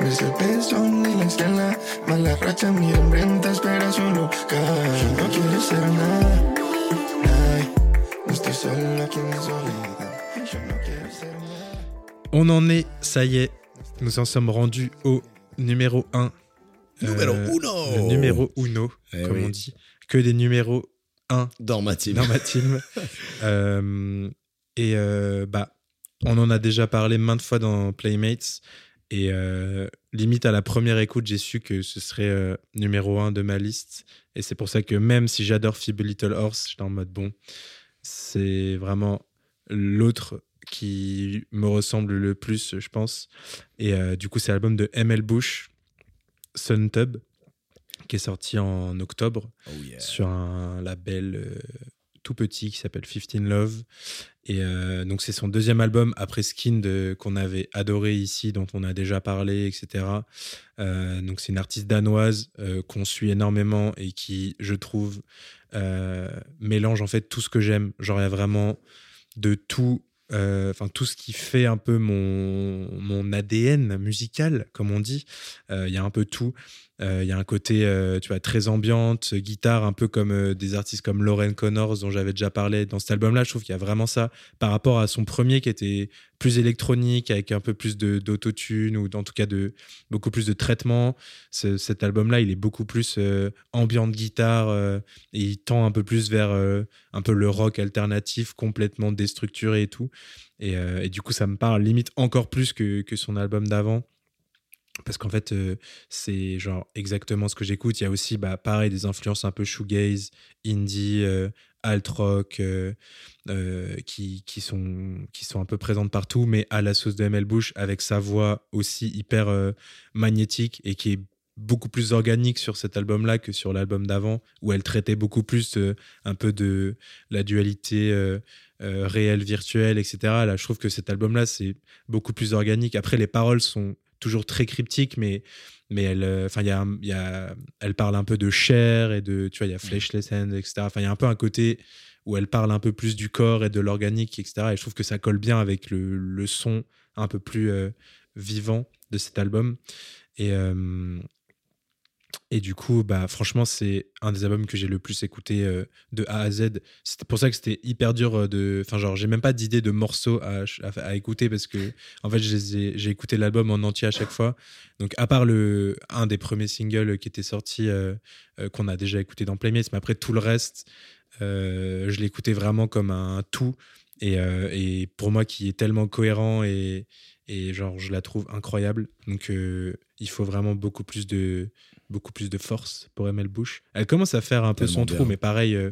volveta. No es el peso ni la escala, más la racha mi hambrienta espera su lugar. No quiero ser nada, ay, no estoy solo aquí en mi soledad. Yo no quiero ser nada. On en est, ça y est. Nous en sommes rendus au numéro 1. Numéro uno. Le numéro uno, Eh comme oui. on dit. Que des numéros 1 Dans ma team. dans ma team. [laughs] Euh, Et euh, bah, on en a déjà parlé maintes fois dans Playmates. Et euh, limite à la première écoute, j'ai su que ce serait euh, numéro un de ma liste. Et c'est pour ça que même si j'adore Feeble Little Horse, j'étais en mode bon, c'est vraiment l'autre qui me ressemble le plus, je pense. Et euh, du coup, c'est l'album de ML Bush, Sun Tub, qui est sorti en octobre Oh yeah. sur un label tout petit qui s'appelle 15 Love. Et euh, donc, c'est son deuxième album après Skin qu'on avait adoré ici, dont on a déjà parlé, etc. Euh, donc, c'est une artiste danoise euh, qu'on suit énormément et qui, je trouve, mélange en fait tout ce que j'aime. Genre, il y a vraiment de tout. Enfin, tout ce qui fait un peu mon, ADN musical, comme on dit. Il y a un peu tout. Euh, Il y a un côté, euh, tu vois, très ambiante, guitare, un peu comme euh, des artistes comme Lauren Connors, dont j'avais déjà parlé dans cet album-là. Je trouve qu'il y a vraiment ça par rapport à son premier qui était plus électronique, avec un peu plus d'autotune, ou en tout cas de beaucoup plus de traitement. Ce- cet album-là, il est beaucoup plus euh, ambiante guitare, et il tend un peu plus vers un peu le rock alternatif, complètement déstructuré et tout. Et, et du coup, ça me parle limite encore plus que, que son album d'avant. Parce qu'en fait, euh, c'est genre exactement ce que j'écoute. Il y a aussi, bah, pareil, des influences un peu shoegaze, indie, euh, alt rock, euh, qui, qui, sont, qui sont un peu présentes partout, mais à la sauce de ML Bush, avec sa voix aussi hyper magnétique et qui est beaucoup plus organique sur cet album-là que sur l'album d'avant, où elle traitait beaucoup plus un peu de la dualité réelle, virtuelle, etc. Là, je trouve que cet album-là, c'est beaucoup plus organique. Après, les paroles sont toujours très cryptiques, mais, mais elle, euh, enfin, il y a, y elle parle un peu de chair et de, tu vois, il y a Fleshless Hand, etc. Enfin, il y a un peu un côté où elle parle un peu plus du corps et de l'organique, etc. Et je trouve que ça colle bien avec le, le son un peu plus euh, vivant de cet album. Et, euh, et du coup, bah, franchement, c'est un des albums que j'ai le plus écouté euh, de A à Z. C'était pour ça que c'était hyper dur euh, de. Enfin, genre, j'ai même pas d'idée de morceaux à, à- écouter parce que, en fait, j'ai écouté l'album en entier à chaque fois. Donc, à part le, un des premiers singles qui était sorti, euh, qu'on a déjà écouté dans Playmates, mais après tout le reste, je l'écoutais vraiment comme un tout. Et, et pour moi, qui est tellement cohérent et, et genre, je la trouve incroyable. Donc, il faut vraiment beaucoup plus de beaucoup plus de force pour ML Bush. Elle commence à faire un peu Tellement son bien. trou, mais pareil, euh,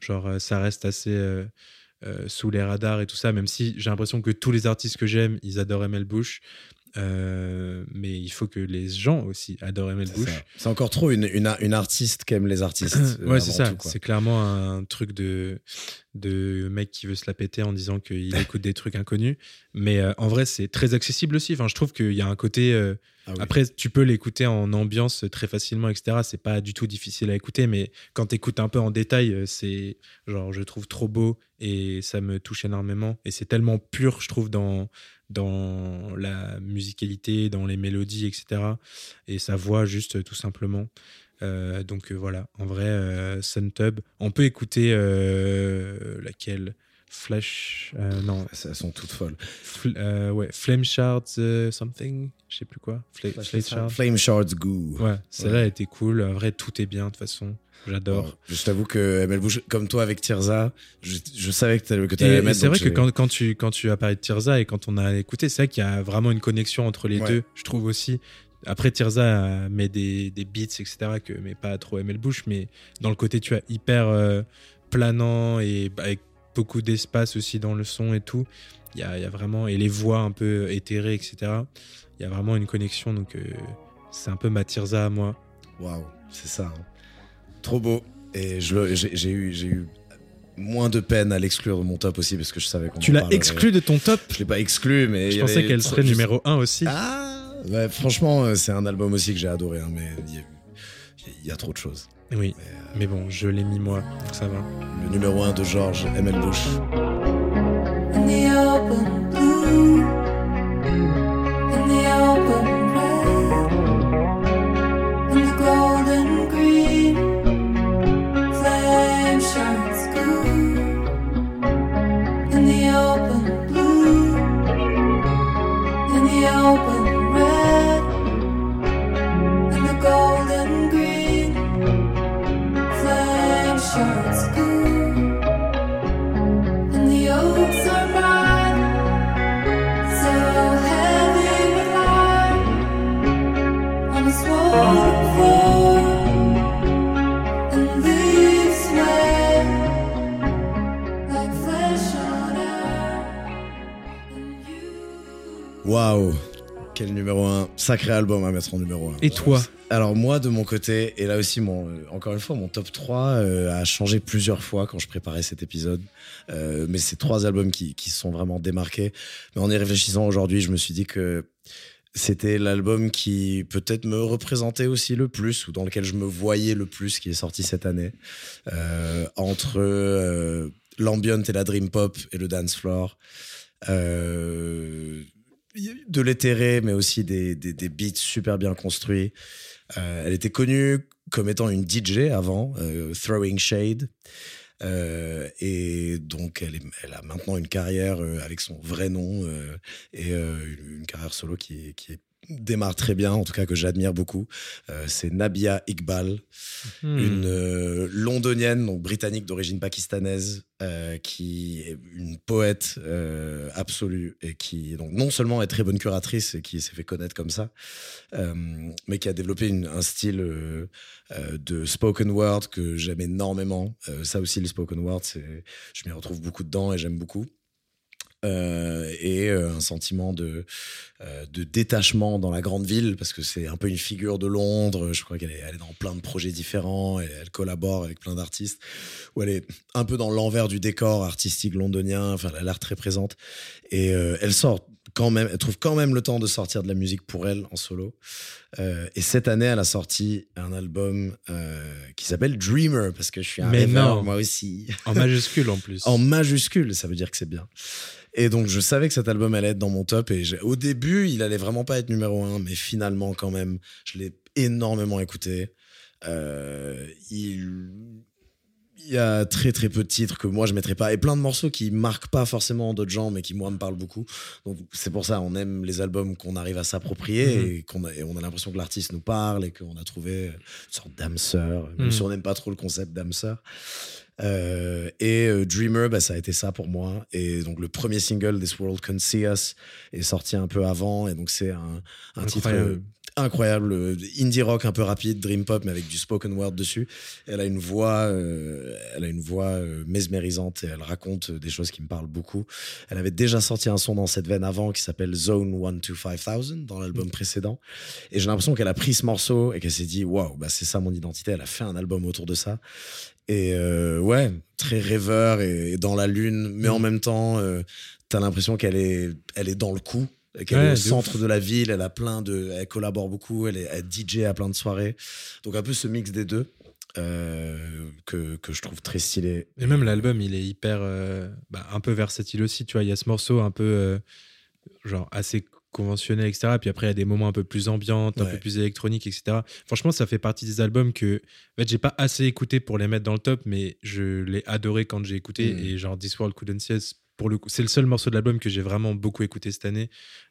genre euh, ça reste assez euh, sous les radars et tout ça, même si j'ai l'impression que tous les artistes que j'aime, ils adorent ML Bush. Mais il faut que les gens aussi adorent C'est Bush. C'est encore trop une, une, une artiste qui aime les artistes. [clears throat] ouais, c'est ça. C'est clairement un truc de, de mec qui veut se la péter en disant qu'il [laughs] écoute des trucs inconnus. Mais euh, en vrai, c'est très accessible aussi. Enfin, je trouve qu'il y a un côté. euh, Ah oui. Après, tu peux l'écouter en ambiance très facilement, etc. C'est pas du tout difficile à écouter, mais quand tu écoutes un peu en détail, euh, c'est genre, je trouve trop beau et ça me touche énormément. Et c'est tellement pur, je trouve, dans, dans la musicalité, dans les mélodies, etc. Et sa voix, juste tout simplement. Euh, donc euh, voilà, en vrai, euh, Suntub. On peut écouter laquelle? Flash. non, Elles sont toutes folles. Fl- ouais, Flame Shards something, je sais plus quoi. Fla- Flame Shards. Flame Shards Goo. Ouais, celle-là Ouais. était cool. En vrai, tout est bien de toute façon. J'adore. Je t'avoue que comme toi avec Tirza, je, je savais que Et, t'allais et mettre. c'est vrai que quand, quand, tu, quand tu as parlé de Tirza et quand on a écouté, c'est vrai qu'il y a vraiment une connexion entre les Ouais. deux, je trouve aussi. Après, Tirza met des, des beats, etc., que mais pas trop ML Bush, mais dans le côté, tu vois, hyper euh, planant et avec beaucoup d'espace aussi dans le son et tout. Il y a, il y a vraiment, et les voix un peu éthérées, etc. Il y a vraiment une connexion, donc euh, c'est un peu ma Tirza à moi. Waouh, c'est ça. hein. Trop beau. Et j'ai eu, moins de peine à l'exclure de mon top aussi parce que je savais qu'on Tu l'as exclu de ton top? Je l'ai pas exclu, mais. Je pensais qu'elle serait numéro 1 aussi. Ah ouais, Franchement, euh, c'est un album aussi que j'ai adoré, hein, mais il y, a, il y a trop de choses. Oui, mais bon, je l'ai mis moi, donc ça va. Le numéro 1 de George ML Bush. Waouh Quel numéro 1 Sacré album à mettre en numéro 1. Et toi Alors moi de mon côté, et là aussi mon, euh, encore une fois mon top 3 euh, a changé plusieurs fois quand je préparais cet épisode. Euh, mais c'est trois albums qui, qui se sont vraiment démarqués. Mais en y réfléchissant aujourd'hui, je me suis dit que c'était l'album qui peut-être me représentait aussi le plus ou dans lequel je me voyais le plus qui est sorti cette année. Euh, entre l'ambient et la dream pop et le dance floor. Euh, de l'éthéré, mais aussi des, des, beats super bien construits. Euh, elle était connue comme étant une DJ avant, euh, Throwing Shade. Euh, et donc, elle, elle a maintenant une carrière avec son vrai nom et une, carrière solo qui est- démarre très bien, en tout cas que j'admire beaucoup. Euh, c'est Nabia Iqbal, Hmm. une euh, londonienne, donc britannique d'origine pakistanaise, euh, qui est une poète absolue et qui donc non seulement est très bonne curatrice et qui s'est fait connaître comme ça, mais qui a développé une- un style de spoken word que j'aime énormément. Ça aussi, le spoken word, je m'y retrouve beaucoup dedans et j'aime beaucoup. Euh, et euh, un sentiment de, euh, de détachement dans la grande ville parce que c'est un peu une figure de Londres. Je crois qu'elle est, elle est dans plein de projets différents et elle collabore avec plein d'artistes où elle est un peu dans l'envers du décor artistique londonien. Enfin, elle a l'air très présente et elle sort quand même, elle trouve quand même le temps de sortir de la musique pour elle en solo. Euh, et cette année, elle a sorti un album euh, qui s'appelle Dreamer parce que je suis un Mais rêveur, non. moi aussi. En majuscule en plus. [laughs] En majuscule, ça veut dire que c'est bien. Et donc, je savais que cet album allait être dans mon top. Et au début, il allait vraiment pas être numéro un, mais finalement, quand même, je l'ai énormément écouté. Euh, il, il y a très très peu de titres que moi je mettrais pas et plein de morceaux qui marquent pas forcément d'autres gens mais qui moi me parlent beaucoup donc c'est pour ça on aime les albums qu'on arrive à s'approprier Mhm. et qu'on a, et on a l'impression que l'artiste nous parle et qu'on a trouvé une sorte d'âme sœur même Mhm. si on n'aime pas trop le concept d'âme sœur euh, et euh, Dreamer, bah, ça a été ça pour moi. Et donc le premier single, This World Can See Us, est sorti un peu avant. Et donc c'est un, un titre Incroyable. euh, euh, indie rock un peu rapide, dream pop, mais avec du spoken word dessus. Elle a une voix, euh, elle a une voix euh, mesmérisante et elle raconte des choses qui me parlent beaucoup. Elle avait déjà sorti un son dans cette veine avant qui s'appelle Zone 1 to 5000 dans l'album précédent. Et j'ai l'impression qu'elle a pris ce morceau et qu'elle s'est dit waouh, bah c'est ça mon identité. Elle a fait un album autour de ça. Et euh, ouais, très rêveur et, et dans la lune, mais en même temps, euh, t'as l'impression qu'elle est, elle est dans le coup, qu'elle Ouais, est au centre de la ville. Elle a plein de, elle collabore beaucoup, elle est elle DJ à plein de soirées. Donc un peu ce mix des deux euh, que, que je trouve très stylé. Et même l'album, il est hyper. euh, bah, un peu versatile aussi, tu vois. Il y a ce morceau un peu. genre assez conventionnel, etc. Puis après, il y a des moments un peu plus ambiantes, un peu plus électroniques, etc. Franchement, ça fait partie des albums que. En fait, j'ai pas assez écouté pour les mettre dans le top, mais je l'ai adoré quand j'ai écouté. Mm. Et genre, This World Couldn't pour le coup, c'est le seul morceau de l'album que j'ai vraiment beaucoup écouté cette année,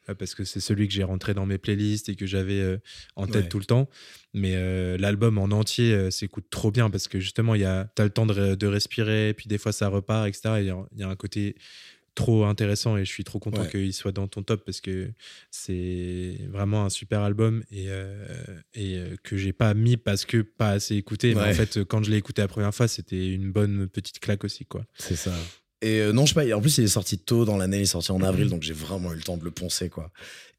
euh, parce que c'est celui que j'ai rentré dans mes playlists et que j'avais euh, en tête Ouais. tout le temps. Mais euh, l'album en entier s'écoute trop bien parce que justement, il y a, t'as le temps de, de respirer, puis des fois ça repart, etc. Et Il y, a- il y a un côté trop intéressant et je suis trop content Ouais. qu'il soit dans ton top parce que c'est vraiment un super album et, euh, et euh, que j'ai pas mis parce que pas assez écouté. Mais en fait, quand je l'ai écouté la première fois, c'était une bonne petite claque aussi. quoi. C'est ça. Et euh, non, je sais pas. En plus, il est sorti tôt dans l'année. Il est sorti en avril, donc j'ai vraiment eu le temps de le poncer, quoi.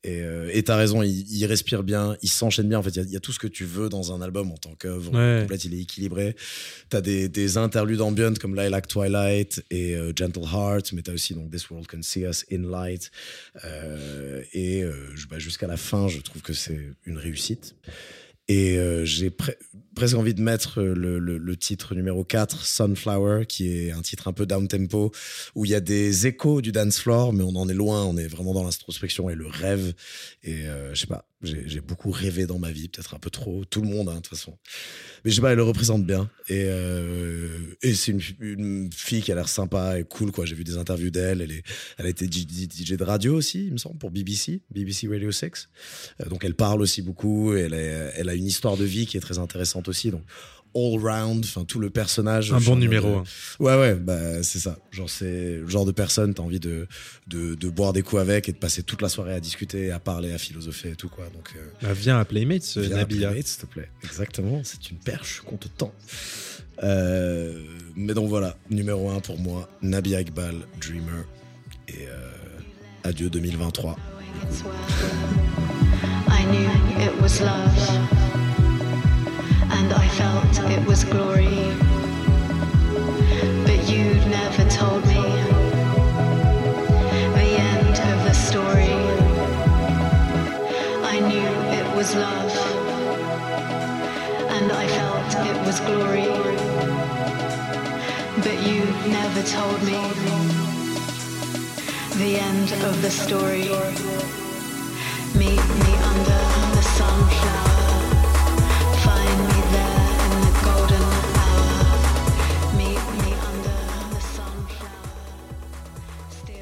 Et euh, t'as raison. Il, il respire bien. Il s'enchaîne bien. En fait, il y a- il y, a tout ce que tu veux dans un album en tant qu'œuvre Ouais. complète. Il est équilibré. T'as des, des interludes ambient comme Lilac Twilight et euh, Gentle Heart, mais t'as aussi donc This World Can See Us, In Light. Euh, et bah, jusqu'à la fin, je trouve que c'est une réussite. Et j'ai presque envie de mettre euh, le, titre numéro 4, Sunflower, qui est un titre un peu down-tempo, où il y a des échos du dance floor, mais on en est loin, on est vraiment dans l'introspection et le rêve. Et euh, je sais pas, j'ai beaucoup rêvé dans ma vie, peut-être un peu trop, tout le monde, hein, de toute façon. Mais je sais pas, elle le représente bien. Et, euh, et c'est une, fille qui a l'air sympa et cool, quoi. J'ai vu des interviews d'elle, elle, elle a été DJ de radio aussi, il me semble, pour BBC, BBC Radio 6. Euh, donc elle parle aussi beaucoup, elle, elle a une histoire de vie qui est très intéressante aussi. Donc all round, enfin tout le personnage. Un bon numéro. euh, hein. Ouais, ouais, bah, c'est ça. Genre, c'est le genre de personne, t'as envie de, de, de boire des coups avec et de passer toute la soirée à discuter, à parler, à philosopher et tout, quoi. Donc, euh, Bah, viens à Playmates, euh, viens à Nabila. Playmate, s'il te plaît. Exactement, c'est une perche qu'on te tend. Euh, mais donc voilà, numéro un pour moi, Nabi Iqbal, Dreamer. Et euh, Adieu 2023. It's where I knew it was love, and I felt it was glory. But you never told me the end of the story. I knew it was love, and I felt it was glory. But you never told me the end of the story. Meet me under the sunflower.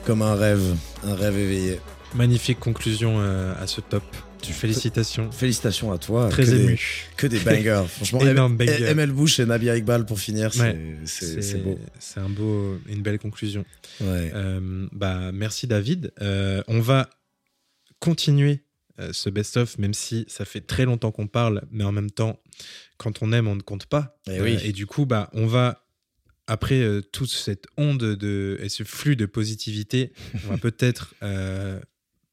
Comme un rêve, un rêve éveillé. Magnifique conclusion euh, à ce top. Félicitations. Félicitations à toi. Très que ému. Des, que des bangers. [laughs] Franchement, Énorme banger. ML Bush et Nabia Iqbal pour finir, c'est Ouais, c'est- c'est beau. C'est un beau, une belle conclusion. Ouais. Euh, bah, merci David. Euh, on va continuer euh, ce best-of, même si ça fait très longtemps qu'on parle, mais en même temps, quand on aime, on ne compte pas. Eh oui. et du coup, bah, on va, après euh, toute cette onde de, et ce flux de positivité, on va [laughs] peut-être euh,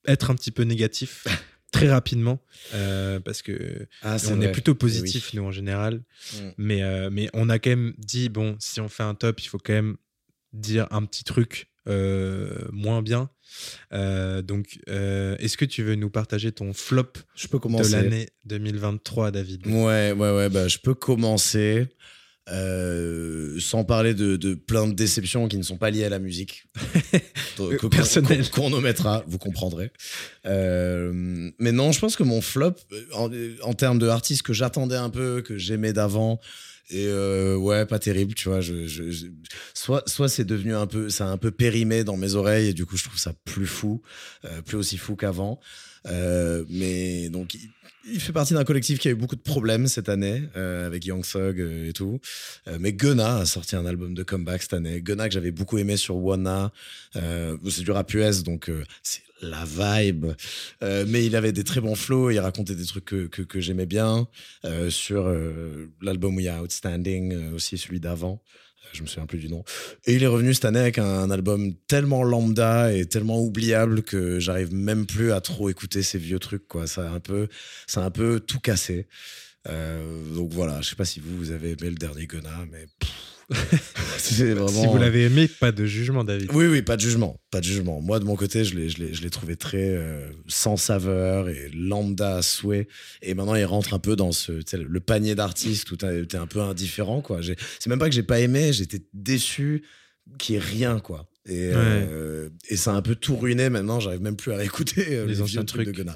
être un petit peu négatif très rapidement, euh, parce que Ah, c'est on vrai. est plutôt Eh positif, oui. nous, en général. Mm. Mais, mais on a quand même dit, bon, si on fait un top, il faut quand même dire un petit truc moins bien. Donc, est-ce que tu veux nous partager ton flop Je peux de commencer. l'année 2023, David? Ouais, ouais, ouais. Bah, je peux commencer euh, sans parler de, de plein de déceptions qui ne sont pas liées à la musique. [laughs] Qu'on- personnel. Qu'on qu'on omettra, vous comprendrez. Euh, mais non, je pense que mon flop, euh, en, en termes de artistes que j'attendais un peu, que j'aimais d'avant, et euh, ouais, pas terrible, tu vois. Je, je- je- soit soit c'est devenu un peu, ça a un peu périmé dans mes oreilles, et du coup, je trouve ça plus fou, plus aussi fou qu'avant. Mais donc, il, fait partie d'un collectif qui a eu beaucoup de problèmes cette année, euh, avec Young Thug euh, et tout. Euh, mais Gunna a sorti un album de comeback cette année. Gunna que j'avais beaucoup aimé sur Wanna. Euh, c'est du rap US, donc c'est la vibe. Mais il avait des très bons flows, il racontait des trucs que, que, que j'aimais bien. Sur l'album où il y a Outstanding, aussi celui d'avant. Je me souviens plus du nom. Et il est revenu cette année avec un, album tellement lambda et tellement oubliable que j'arrive même plus à trop écouter ces vieux trucs. Ça, a un peu, ça a un peu tout cassé. Euh, donc voilà, je sais pas si vous, vous avez aimé le dernier Gunna, mais [laughs] vraiment. Si vous l'avez aimé, pas de jugement, David. Oui, oui, pas de jugement, pas de jugement. Moi, de mon côté, je l'ai, trouvé très euh, sans saveur et lambda à souhait. Et maintenant, il rentre un peu dans ce, le panier d'artistes où t'es, un peu indifférent, quoi. C'est même pas que j'ai pas aimé, j'étais déçu qu'il y ait rien, quoi. Et, euh, et ça a un peu tout ruiné maintenant, j'arrive même plus à [laughs] réécouter euh, Les les, anciens vieux trucs de trucs.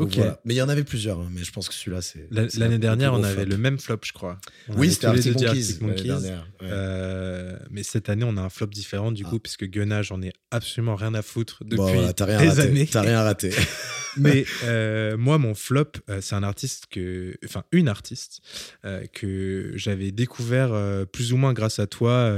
Donc Ok. voilà. Mais il y en avait plusieurs, hein, mais je pense que celui-là, c'est. La- c'est L'année dernière, on avait flop. le même flop, je crois. On Oui, c'était Arctic Monkeys, Arctic Monkeys. dernière. ouais. Euh, mais cette année, on a un flop différent du Ah. coup, puisque Gunna, j'en ai absolument rien à foutre depuis Bon, voilà, t'as rien des raté. années. T'as rien raté. [laughs] Mais euh, moi, mon flop, euh, c'est un artiste que, enfin, une artiste euh, que j'avais découvert plus ou moins grâce à toi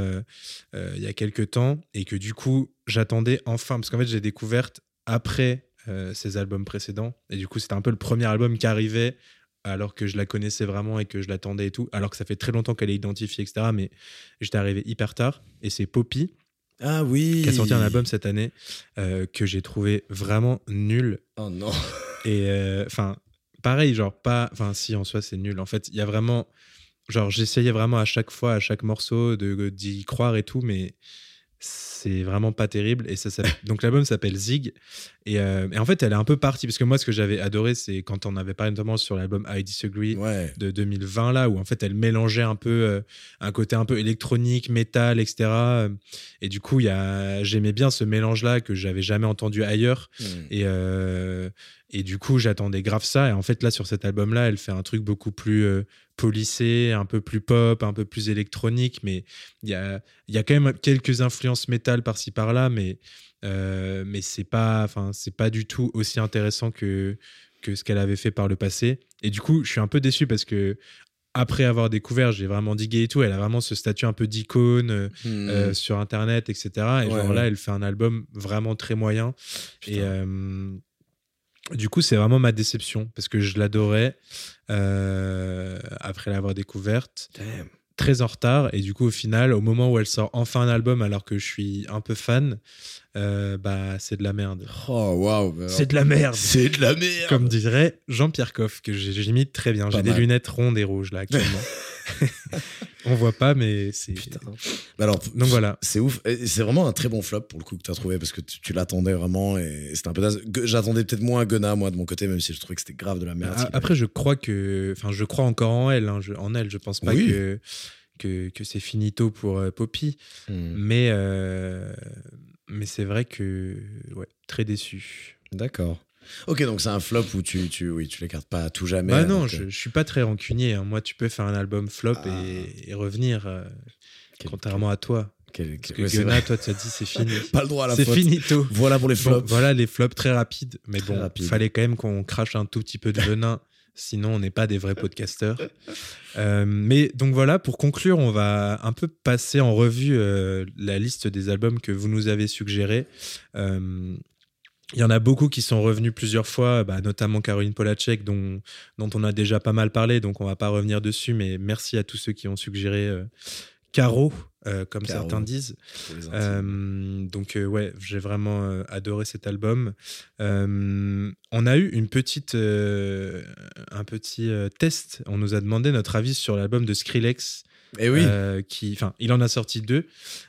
il y a quelques temps et que du coup, j'attendais enfin, parce qu'en fait, j'ai découverte après euh, ses albums précédents et du coup, c'était un peu le premier album qui arrivait alors que je la connaissais vraiment et que je l'attendais et tout, alors que ça fait très longtemps qu'elle est identifiée, etc. Mais j'étais arrivé hyper tard et c'est Poppy Ah oui. qui a sorti un album cette année euh, que j'ai trouvé vraiment nul Oh non. et euh, enfin, pareil, genre pas. Enfin, si en soi c'est nul. En fait, il y a vraiment. Genre, j'essayais vraiment à chaque fois, à chaque morceau, de d'y croire et tout, mais c'est vraiment pas terrible. Et ça, s'appelle- [laughs] donc l'album s'appelle Zig. Et, euh, et en fait, elle est un peu partie parce que moi, ce que j'avais adoré, c'est quand on avait parlé notamment sur l'album I Disagree Ouais. de 2020 là où en fait elle mélangeait un peu euh, un côté un peu électronique métal etc euh, et du coup il y a j'aimais bien ce mélange là que j'avais jamais entendu ailleurs Hmm. et, euh, et du coup, j'attendais grave ça. Et en fait, là, sur cet album-là, elle fait un truc beaucoup plus euh, polissé, un peu plus pop, un peu plus électronique. Mais il y a, y a quand même quelques influences métal par-ci par-là. Mais, euh, mais c'est pas, pas du tout aussi intéressant que, que ce qu'elle avait fait par le passé. Et du coup, je suis un peu déçu parce que. Après avoir découvert, j'ai vraiment digué et tout. Elle a vraiment ce statut un peu d'icône euh, Hmm. euh, sur internet, etc. Et Ouais, genre ouais. là, elle fait un album vraiment très moyen. Putain. Et euh, du coup, c'est vraiment ma déception parce que je l'adorais euh, après l'avoir découverte. Damn. très en retard. Et du coup, au final, au moment où elle sort enfin un album, alors que je suis un peu fan, euh, bah, c'est de la merde. Oh, waouh. C'est de la merde. C'est de la merde. Comme dirait Jean-Pierre Coff, que j'imite très bien. J'ai des lunettes rondes et rouges là actuellement. [laughs] [laughs] On voit pas, mais c'est. Putain. Bah alors, Donc voilà. C'est ouf. C'est vraiment un très bon flop pour le coup que tu as trouvé parce que tu, tu l'attendais vraiment et c'était un peu J'attendais peut-être moins Gunna, moi, de mon côté, même si je trouvais que c'était grave de la merde. A- Après, je crois que, enfin, je crois encore en elle. hein, je- en elle, je pense pas Oui. que que, que c'est finito pour euh, Poppy, Hmm. mais euh, mais c'est vrai que ouais, très déçu. D'accord. Ok, donc c'est un flop où tu, tu, oui, tu l'écartes pas à tout jamais. Bah non, je, je suis pas très rancunier. hein. Moi, tu peux faire un album flop Ah. et, et revenir. euh, Quel- contrairement à toi, quel- parce que ouais, toi, tu as dit c'est [laughs] fini. Pas le droit à la C'est finito. Voilà pour les Bon, flops. voilà les flops très rapides, mais Très bon, rapides. fallait quand même qu'on crache un tout petit peu de [laughs] venin, sinon on n'est pas des vrais podcasteurs. Euh, mais donc voilà, pour conclure, on va un peu passer en revue euh, la liste des albums que vous nous avez suggérés. Euh, il y en a beaucoup qui sont revenus plusieurs fois, bah, notamment Caroline Polacek, dont, dont on a déjà pas mal parlé, donc on va pas revenir dessus, mais merci à tous ceux qui ont suggéré euh, Caro, euh, comme Caro. certains disent. Euh, donc euh, ouais, j'ai vraiment adoré cet album. On a eu une petite, un petit test. On nous a demandé notre avis sur l'album de Skrillex. Et Eh oui. euh, qui, enfin, il en a sorti deux.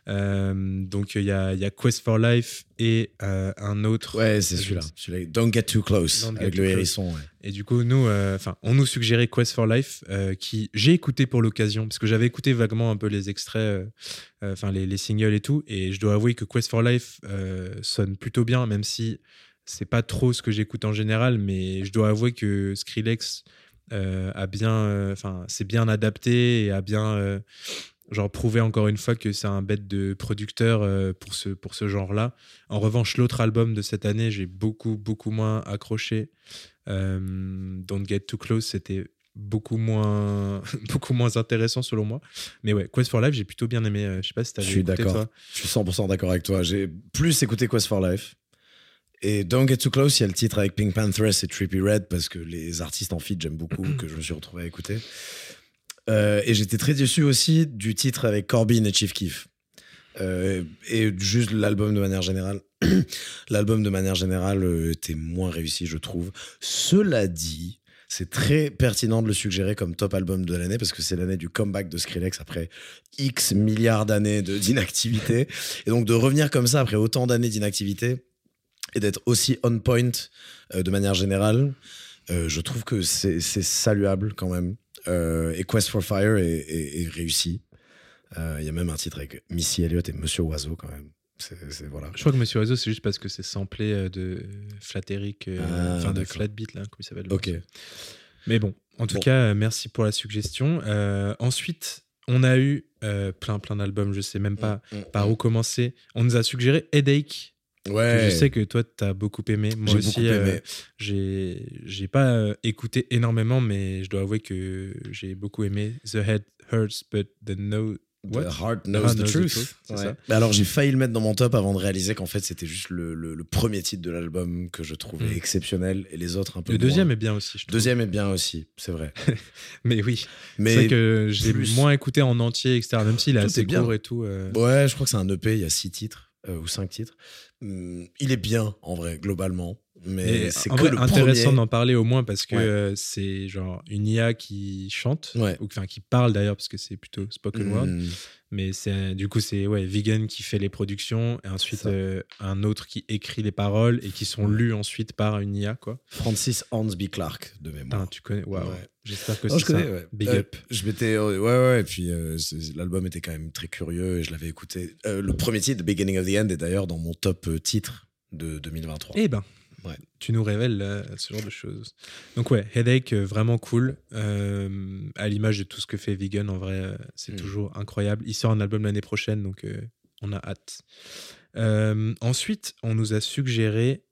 Euh, donc il y a, il y a Quest for Life et euh, un autre. ouais, c'est celui-là. Don't get too close. Don't avec le hérisson. ouais. Et du coup, nous, enfin, on nous suggérait Quest for Life, qui j'ai écouté pour l'occasion, parce que j'avais écouté vaguement un peu les extraits, enfin les, les singles et tout, et je dois avouer que Quest for Life sonne plutôt bien, même si c'est pas trop ce que j'écoute en général, mais je dois avouer que Skrillex euh, a bien, euh, enfin, c'est bien adapté et a bien, euh, genre, prouvé encore une fois que c'est un bête de producteur pour ce, pour ce genre-là. En revanche, l'autre album de cette année, j'ai beaucoup, beaucoup moins accroché. Euh, Don't Get Too Close, c'était beaucoup moins, [laughs] beaucoup moins intéressant selon moi. Mais ouais, Quest for Life, j'ai plutôt bien aimé. Je sais pas si t'as Je suis d'accord. Je suis 100% d'accord avec toi. J'ai plus écouté Quest for Life. Et Don't Get Too Close, il y a le titre avec Pink Panthers et Trippy Red parce que les artistes en feat, j'aime beaucoup, que je me suis retrouvé à écouter. Euh, et j'étais très déçu aussi du titre avec Corbin et Chief Keef. Euh, et juste l'album de manière générale. [clears throat] l'album de manière générale euh, était moins réussi, je trouve. Cela dit, c'est très pertinent de le suggérer comme top album de l'année parce que c'est l'année du comeback de Skrillex après X milliards d'années d'inactivité. et donc de revenir comme ça après autant d'années d'inactivité et d'être aussi on point euh, de manière générale, euh, je trouve que c'est saluable quand même. Euh, et Quest for Fire est, est- est réussi. Il y a même un titre avec Missy Elliott et Monsieur Oiseau quand même. Voilà. Je crois que Monsieur Oiseau, c'est juste parce que c'est samplé de Flatteric, euh, Ah, enfin de. Flatbeat, là, comment il s'appelle le Ok. Mais bon, en tout Bon. cas, merci pour la suggestion. Euh, ensuite, on a eu euh, plein, plein d'albums, je sais même pas Mm, par où commencer. On nous a suggéré Headache. Que je sais que toi, tu as beaucoup aimé. Moi J'ai aussi, euh, j'ai j'ai pas euh, écouté énormément, mais je dois avouer que j'ai beaucoup aimé. The Head Hurts, but the. What? The Heart Knows the Knows the Truth. Truth, c'est Ouais. ça. Mais alors j'ai failli le mettre dans mon top avant de réaliser qu'en fait c'était juste le, le- le premier titre de l'album que je trouvais Mm. exceptionnel et les autres un peu Le deuxième est bien aussi, je trouve. Deuxième est bien aussi, c'est vrai. [laughs] Mais oui, c'est Mais vrai que j'ai moins écouté en entier, etc. Même s'il est assez bien. court et tout. euh. ouais, je crois que c'est un EP, il y a six titres ou cinq titres. Hum, il est bien en vrai globalement, mais c'est que vrai, le intéressant premier. d'en parler au moins parce que Ouais. euh, c'est genre une IA qui chante, Ouais. ou enfin qui parle d'ailleurs parce que c'est plutôt spoken word. Hum, Mais c'est du coup c'est ouais Vegan qui fait les productions et ensuite euh, un autre qui écrit les paroles et qui sont lues ensuite par une IA quoi. Francis Hornsby Clark de mémoire. Putain, tu connais. Ouais. J'espère que c'est je ça. Big Euh, up. Je m'étais. euh, Ouais, ouais, et puis l'album était quand même très curieux et je l'avais écouté. Le premier titre, The Beginning of the End, est d'ailleurs dans mon top titre de 2023. Eh ben, Ouais. tu nous révèles là, ce genre de choses. Donc ouais, Headache, euh, vraiment cool. Euh, à l'image de tout ce que fait Vegan, en vrai, euh, c'est Mm. toujours incroyable. Il sort un album l'année prochaine, donc euh, on a hâte. Euh, ensuite, on nous a suggéré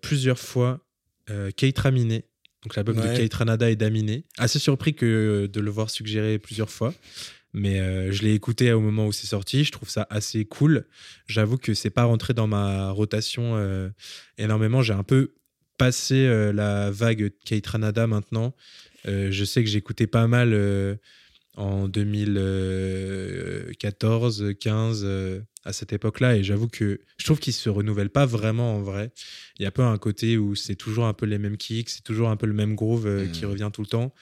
plusieurs fois euh, Keitra Miné, donc l'album de Ouais. Keitra Nada et d'Aminé. Assez surpris que de le voir suggéré plusieurs fois. Mais euh, je l'ai écouté au moment où c'est sorti. Je trouve ça assez cool. J'avoue que c'est pas rentré dans ma rotation euh, énormément. J'ai un peu passé euh, la vague Kate Ranada maintenant. Je sais que j'écoutais pas mal en 2014, 15, euh, à cette époque-là. Et j'avoue que je trouve qu'il se renouvelle pas vraiment en vrai. Il y a un peu un côté où c'est toujours un peu les mêmes kicks, c'est toujours un peu le même groove euh, qui revient tout le temps.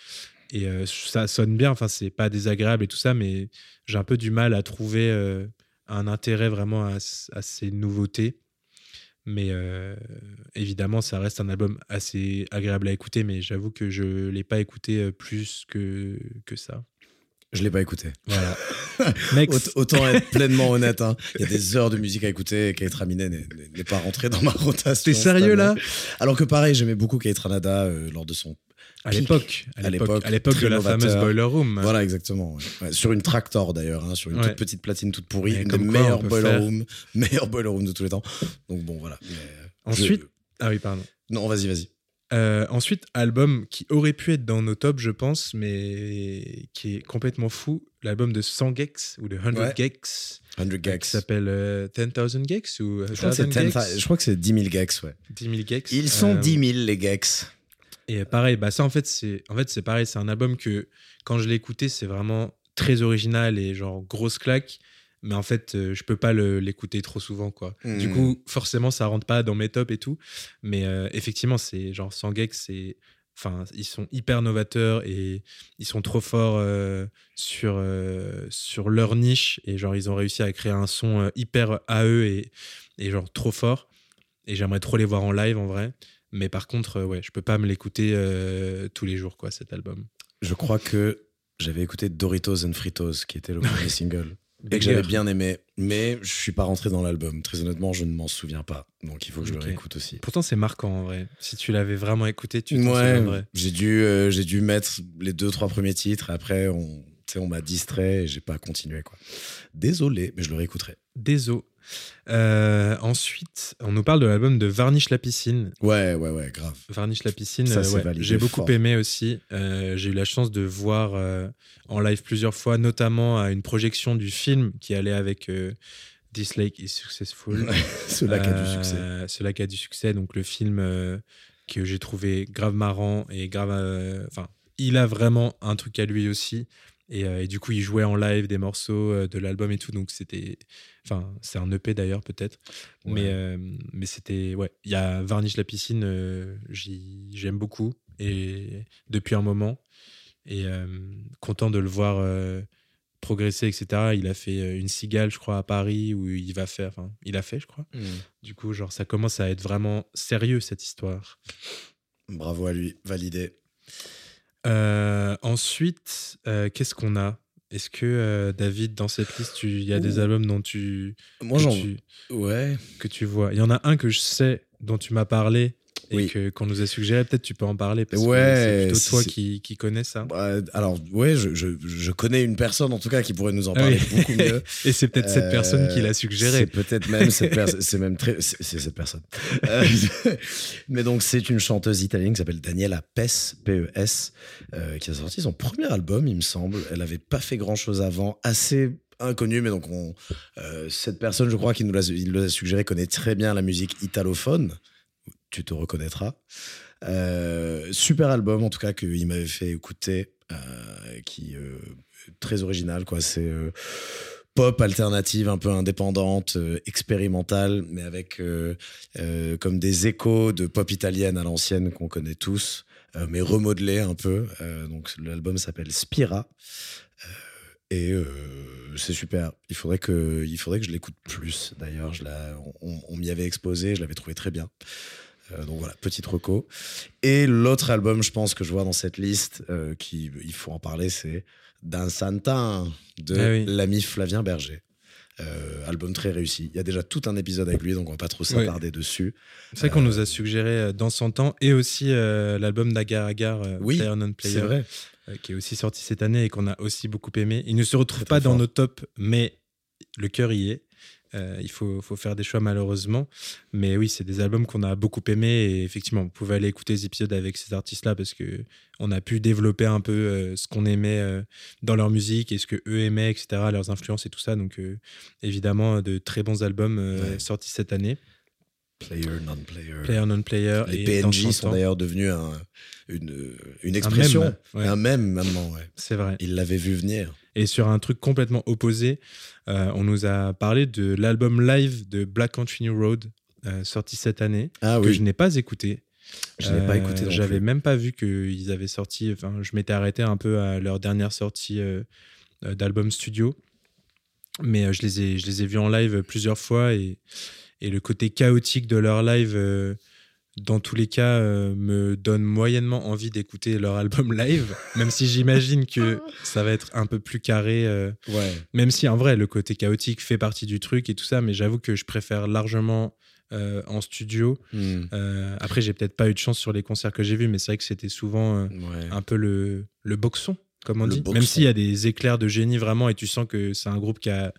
Et euh, ça sonne bien, enfin, c'est pas désagréable et tout ça, mais j'ai un peu du mal à trouver euh, un intérêt vraiment à, ces nouveautés. Mais euh, évidemment, ça reste un album assez agréable à écouter, mais j'avoue que je l'ai pas écouté plus que, que ça. Je l'ai pas écouté. Voilà. [laughs] Autant être pleinement honnête. hein. Il y a des heures de musique à écouter et Kate Raminet n'est- pas rentré dans ma rotation. T'es sérieux là? Alors que pareil, j'aimais beaucoup Kate Ranada euh, lors de son. À l'époque, à l'époque, à l'époque de la novateur. fameuse Boiler Room. Voilà, exactement. ouais. Ouais, sur une Tractor d'ailleurs, hein, sur une Ouais. toute petite platine toute pourrie, une des [laughs] meilleures boiler room, meilleure boiler room de tous les temps. Donc bon, voilà. Mais, euh, Ensuite, je- ah oui, pardon. Non, vas-y, vas-y. Euh, ensuite, album qui aurait pu être dans nos tops, je pense, mais qui est complètement fou, l'album de 100 Gex ou de 100 Ouais. Gex, 100 gags. qui s'appelle euh, 10,000 Gex ou Je crois, que c'est 10,000 10 Gex? je crois que c'est 10 000 gags, ouais. 10 000 Gex. Ils sont Euh, 10 000 les gags. Et pareil, bah ça en fait c'est en fait c'est pareil, c'est un album que quand je l'ai écouté, c'est vraiment très original et genre grosse claque, mais en fait euh, je peux pas l'écouter trop souvent quoi. Du coup, forcément ça rentre pas dans mes tops et tout, mais euh, effectivement, c'est genre Sangek, c'est enfin ils sont hyper novateurs et ils sont trop forts euh, sur euh, sur leur niche. Et genre ils ont réussi à créer un son hyper à eux et et genre trop fort. Et j'aimerais trop les voir en live en vrai. Mais par contre, euh, ouais, je peux pas me l'écouter euh, tous les jours, quoi, cet album. Je crois que j'avais écouté Doritos and Fritos, qui était le premier single, [laughs] et que j'avais bien aimé, mais je suis pas rentré dans l'album. Très honnêtement, je ne m'en souviens pas. Donc il faut que je Ok. le réécoute aussi. Pourtant, c'est marquant en vrai. Si tu l'avais vraiment écouté, tu t'en Ouais, souviendrais. j'ai dû, euh, j'ai dû mettre les deux, trois premiers titres. Après, on, on m'a distrait et j'ai pas continué. Quoi. Désolé, mais je le réécouterai. Désolé. Euh, ensuite, on nous parle de l'album de Varnish la piscine. Ouais, ouais, ouais, grave. Varnish la piscine, Ça, euh, ouais, j'ai beaucoup fort. aimé aussi. Euh, j'ai eu la chance de voir euh, en live plusieurs fois, notamment à une projection du film qui allait avec This Lake is Successful. [laughs] Cela qui a du succès. Cela qui a du succès. Donc le film que j'ai trouvé grave marrant et grave. Enfin, il a vraiment un truc à lui aussi. Et, euh, et du coup, il jouait en live des morceaux euh, de l'album et tout. Donc c'était. Enfin, c'est un EP d'ailleurs, peut-être. Ouais. Mais, euh, mais c'était. Ouais, il y a Varnish la piscine, euh, j'aime beaucoup. Et depuis un moment. Et euh, content de le voir. progresser etc il a fait une cigale je crois à Paris où il va faire enfin il a fait je crois Mm. du coup, genre, ça commence à être vraiment sérieux, cette histoire. Bravo à lui, validé. Euh, ensuite, euh, qu'est-ce qu'on a? Est-ce que, euh, David, dans cette liste, il y a des albums dont tu, Moi, que, j'en. tu, Ouais. que tu vois? Il y en a un que je sais, dont tu m'as parlé et Oui. que qu'on nous a suggéré. Peut-être tu peux en parler, parce Ouais, que c'est plutôt toi qui, qui connais ça. Bah, alors, ouais, je, je, je connais une personne en tout cas qui pourrait nous en Ah parler oui. beaucoup mieux. [laughs] Et c'est peut-être cette Euh, personne qui l'a suggéré. C'est peut-être même cette personne. [laughs] C'est même très. C'est cette personne. Euh, [laughs] mais donc, c'est une chanteuse italienne qui s'appelle Daniela Pes, P-E-S, euh, qui a sorti son premier album, il me semble. Elle avait pas fait grand chose avant, assez inconnue, mais donc on, euh, cette personne, je crois, qui nous l'a il nous l'a suggéré, connaît très bien la musique italophone. Tu te reconnaîtras. Euh, super album, en tout cas, qu'il m'avait fait écouter, euh, qui euh, très original, quoi. C'est euh, pop alternative, un peu indépendante, expérimentale, mais avec comme des échos de pop italienne à l'ancienne qu'on connaît tous, mais remodelé un peu. Donc l'album s'appelle Spira. Et c'est super. Il faudrait que, il faudrait que je l'écoute plus. D'ailleurs, on m'y avait exposé, je l'avais trouvé très bien. Euh, donc voilà, petite reco. Et l'autre album, je pense que je vois dans cette liste, euh, qui il faut en parler, c'est D'un Santin de Ah oui. l'ami Flavien Berger. Euh, album très réussi. Il y a déjà tout un épisode avec lui, donc on va pas trop s'attarder dessus. C'est vrai qu'on nous a suggéré euh, Dans son temps et aussi euh, l'album d'Agar Agar, euh, Oui, Player Non Player. Vrai. euh, qui est aussi sorti cette année et qu'on a aussi beaucoup aimé. Il ne se retrouve pas dans fort. nos tops, mais le cœur y est. Euh, il faut, faut faire des choix malheureusement. Mais oui, c'est des albums qu'on a beaucoup aimés et effectivement, vous pouvez aller écouter les épisodes avec ces artistes-là parce que on a pu développer un peu euh, ce qu'on aimait euh, dans leur musique et ce que eux aimaient, etc., leurs influences et tout ça. Donc évidemment, de très bons albums Ouais. sortis cette année. Player, non-player. player non player. Les et PNJ son sont d'ailleurs devenus un- une, une expression, mème, ouais. un mème maintenant. Ouais. C'est vrai. Il l'avait vu venir. Et sur un truc complètement opposé, euh, on nous a parlé de l'album live de Black Country New Road, euh, sorti cette année, Ah que oui, je n'ai pas écouté. je n'ai pas Euh, écouté J'avais même pas vu qu'ils avaient sorti. Enfin, je m'étais arrêté un peu à leur dernière sortie d'album studio. Mais je, les ai, je les ai vus en live plusieurs fois et, et le côté chaotique de leur live, dans tous les cas, euh, me donne moyennement envie d'écouter leur album live, [laughs] même si j'imagine que ça va être un peu plus carré. euh, Ouais. même si en vrai, le côté chaotique fait partie du truc et tout ça, mais j'avoue que je préfère largement euh, en studio. Euh, après, j'ai peut-être pas eu de chance sur les concerts que j'ai vus, mais c'est vrai que c'était souvent Ouais. un peu le, le boxon, comme on Le dit. boxon. Même s'il y a des éclairs de génie vraiment et tu sens que c'est un groupe qui a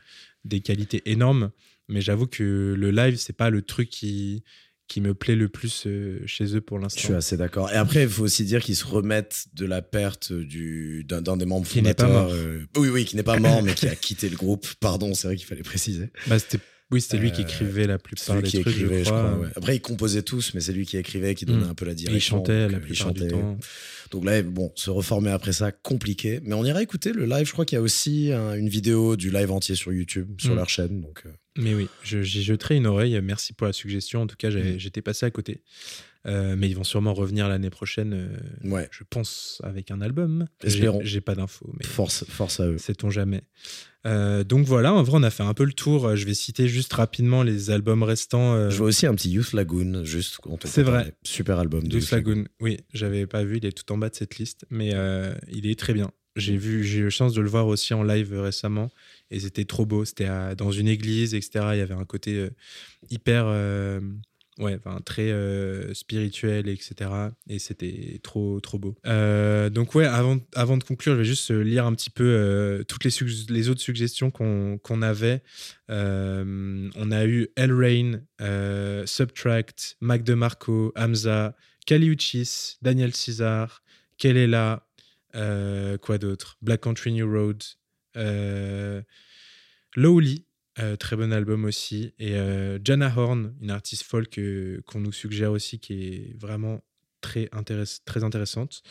des qualités énormes, mais j'avoue que le live, c'est pas le truc qui, qui me plaît le plus euh, chez eux pour Je l'instant. suis assez d'accord. Et après, il faut aussi dire qu'ils se remettent de la perte du, d'un, d'un des membres Qui n'est pas fondateurs. mort. euh, oui, oui, qui n'est pas mort, mais qui a quitté le groupe. Pardon, c'est vrai qu'il fallait préciser. Bah, c'était- oui, c'était lui qui Euh, écrivait la C'est plupart lui des qui trucs, écrivait, je crois. ouais. Après, ils composaient tous, mais c'est lui qui écrivait, qui donnait Mm. un peu la Et direction. il chantait donc, la euh, plupart du chantait. temps. Donc là, bon, se reformer après ça, compliqué. Mais on ira écouter le live. Je crois qu'il y a aussi un- une vidéo du live entier sur YouTube, sur Mm. leur chaîne. Donc, euh, Mais oui, je- j'y jeterai une oreille. Merci pour la suggestion. En tout cas, Mm. j'étais passé à côté. Euh, mais ils vont sûrement revenir l'année prochaine, euh, ouais, je pense, avec un album. Espérons. J'ai- pas d'infos, mais force, force à eux. sait-on jamais. Euh, donc voilà, en vrai, on a fait un peu le tour. Je vais citer juste rapidement les albums restants. Je vois aussi un petit Youth Lagoon, juste. quand on C'est vrai. Super album. de Youth Lagoon. Oui, j'avais pas vu. Il est tout en bas de cette liste, mais il est très bien. J'ai vu, j'ai eu la chance de le voir aussi en live récemment, et c'était trop beau. C'était dans une église, etc. Il y avait un côté euh, hyper, euh, ouais, enfin, très euh, spirituel, etc. Et c'était trop, trop beau. Euh, donc ouais, avant, avant de conclure, je vais juste lire un petit peu toutes les, autres suggestions qu'on qu'on avait. On a eu El Rain, Subtract, Mac DeMarco, Hamza, Kali Uchis, Daniel César, Kelela, euh, quoi d'autre? Black Country New Road, Lowly, euh, très bon album aussi, et euh, Jana Horn, une artiste folk euh, qu'on nous suggère aussi qui est vraiment très, intéress- très intéressante.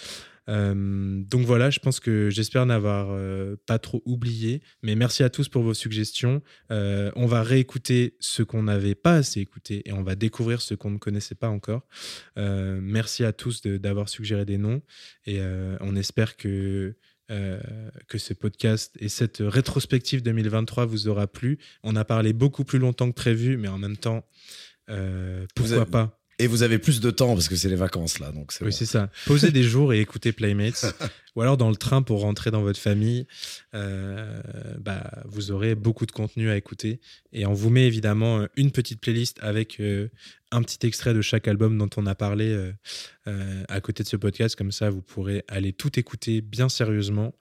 Euh, donc voilà, je pense que j'espère n'avoir euh, pas trop oublié, mais merci à tous pour vos suggestions. Euh, on va réécouter ce qu'on n'avait pas assez écouté et on va découvrir ce qu'on ne connaissait pas encore. Euh, merci à tous d'avoir suggéré des noms et euh, on espère que, euh, que ce podcast et cette rétrospective 2023 vous aura plu. On a parlé beaucoup plus longtemps que prévu, mais en même temps, euh, pourquoi avez- pas? Et vous avez plus de temps parce que c'est les vacances là, donc Oui, bon. c'est ça. Posez des jours et écoutez Playmates. [laughs] ou alors dans le train pour rentrer dans votre famille. Euh, bah, vous aurez beaucoup de contenu à écouter. Et on vous met évidemment euh, une petite playlist avec euh, un petit extrait de chaque album dont on a parlé euh, à côté de ce podcast. Comme ça, vous pourrez aller tout écouter bien sérieusement.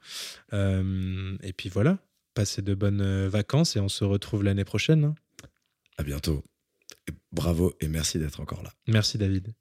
Et puis voilà. Passez de bonnes vacances et on se retrouve l'année prochaine. hein. À bientôt. Bravo et merci d'être encore là. Merci David.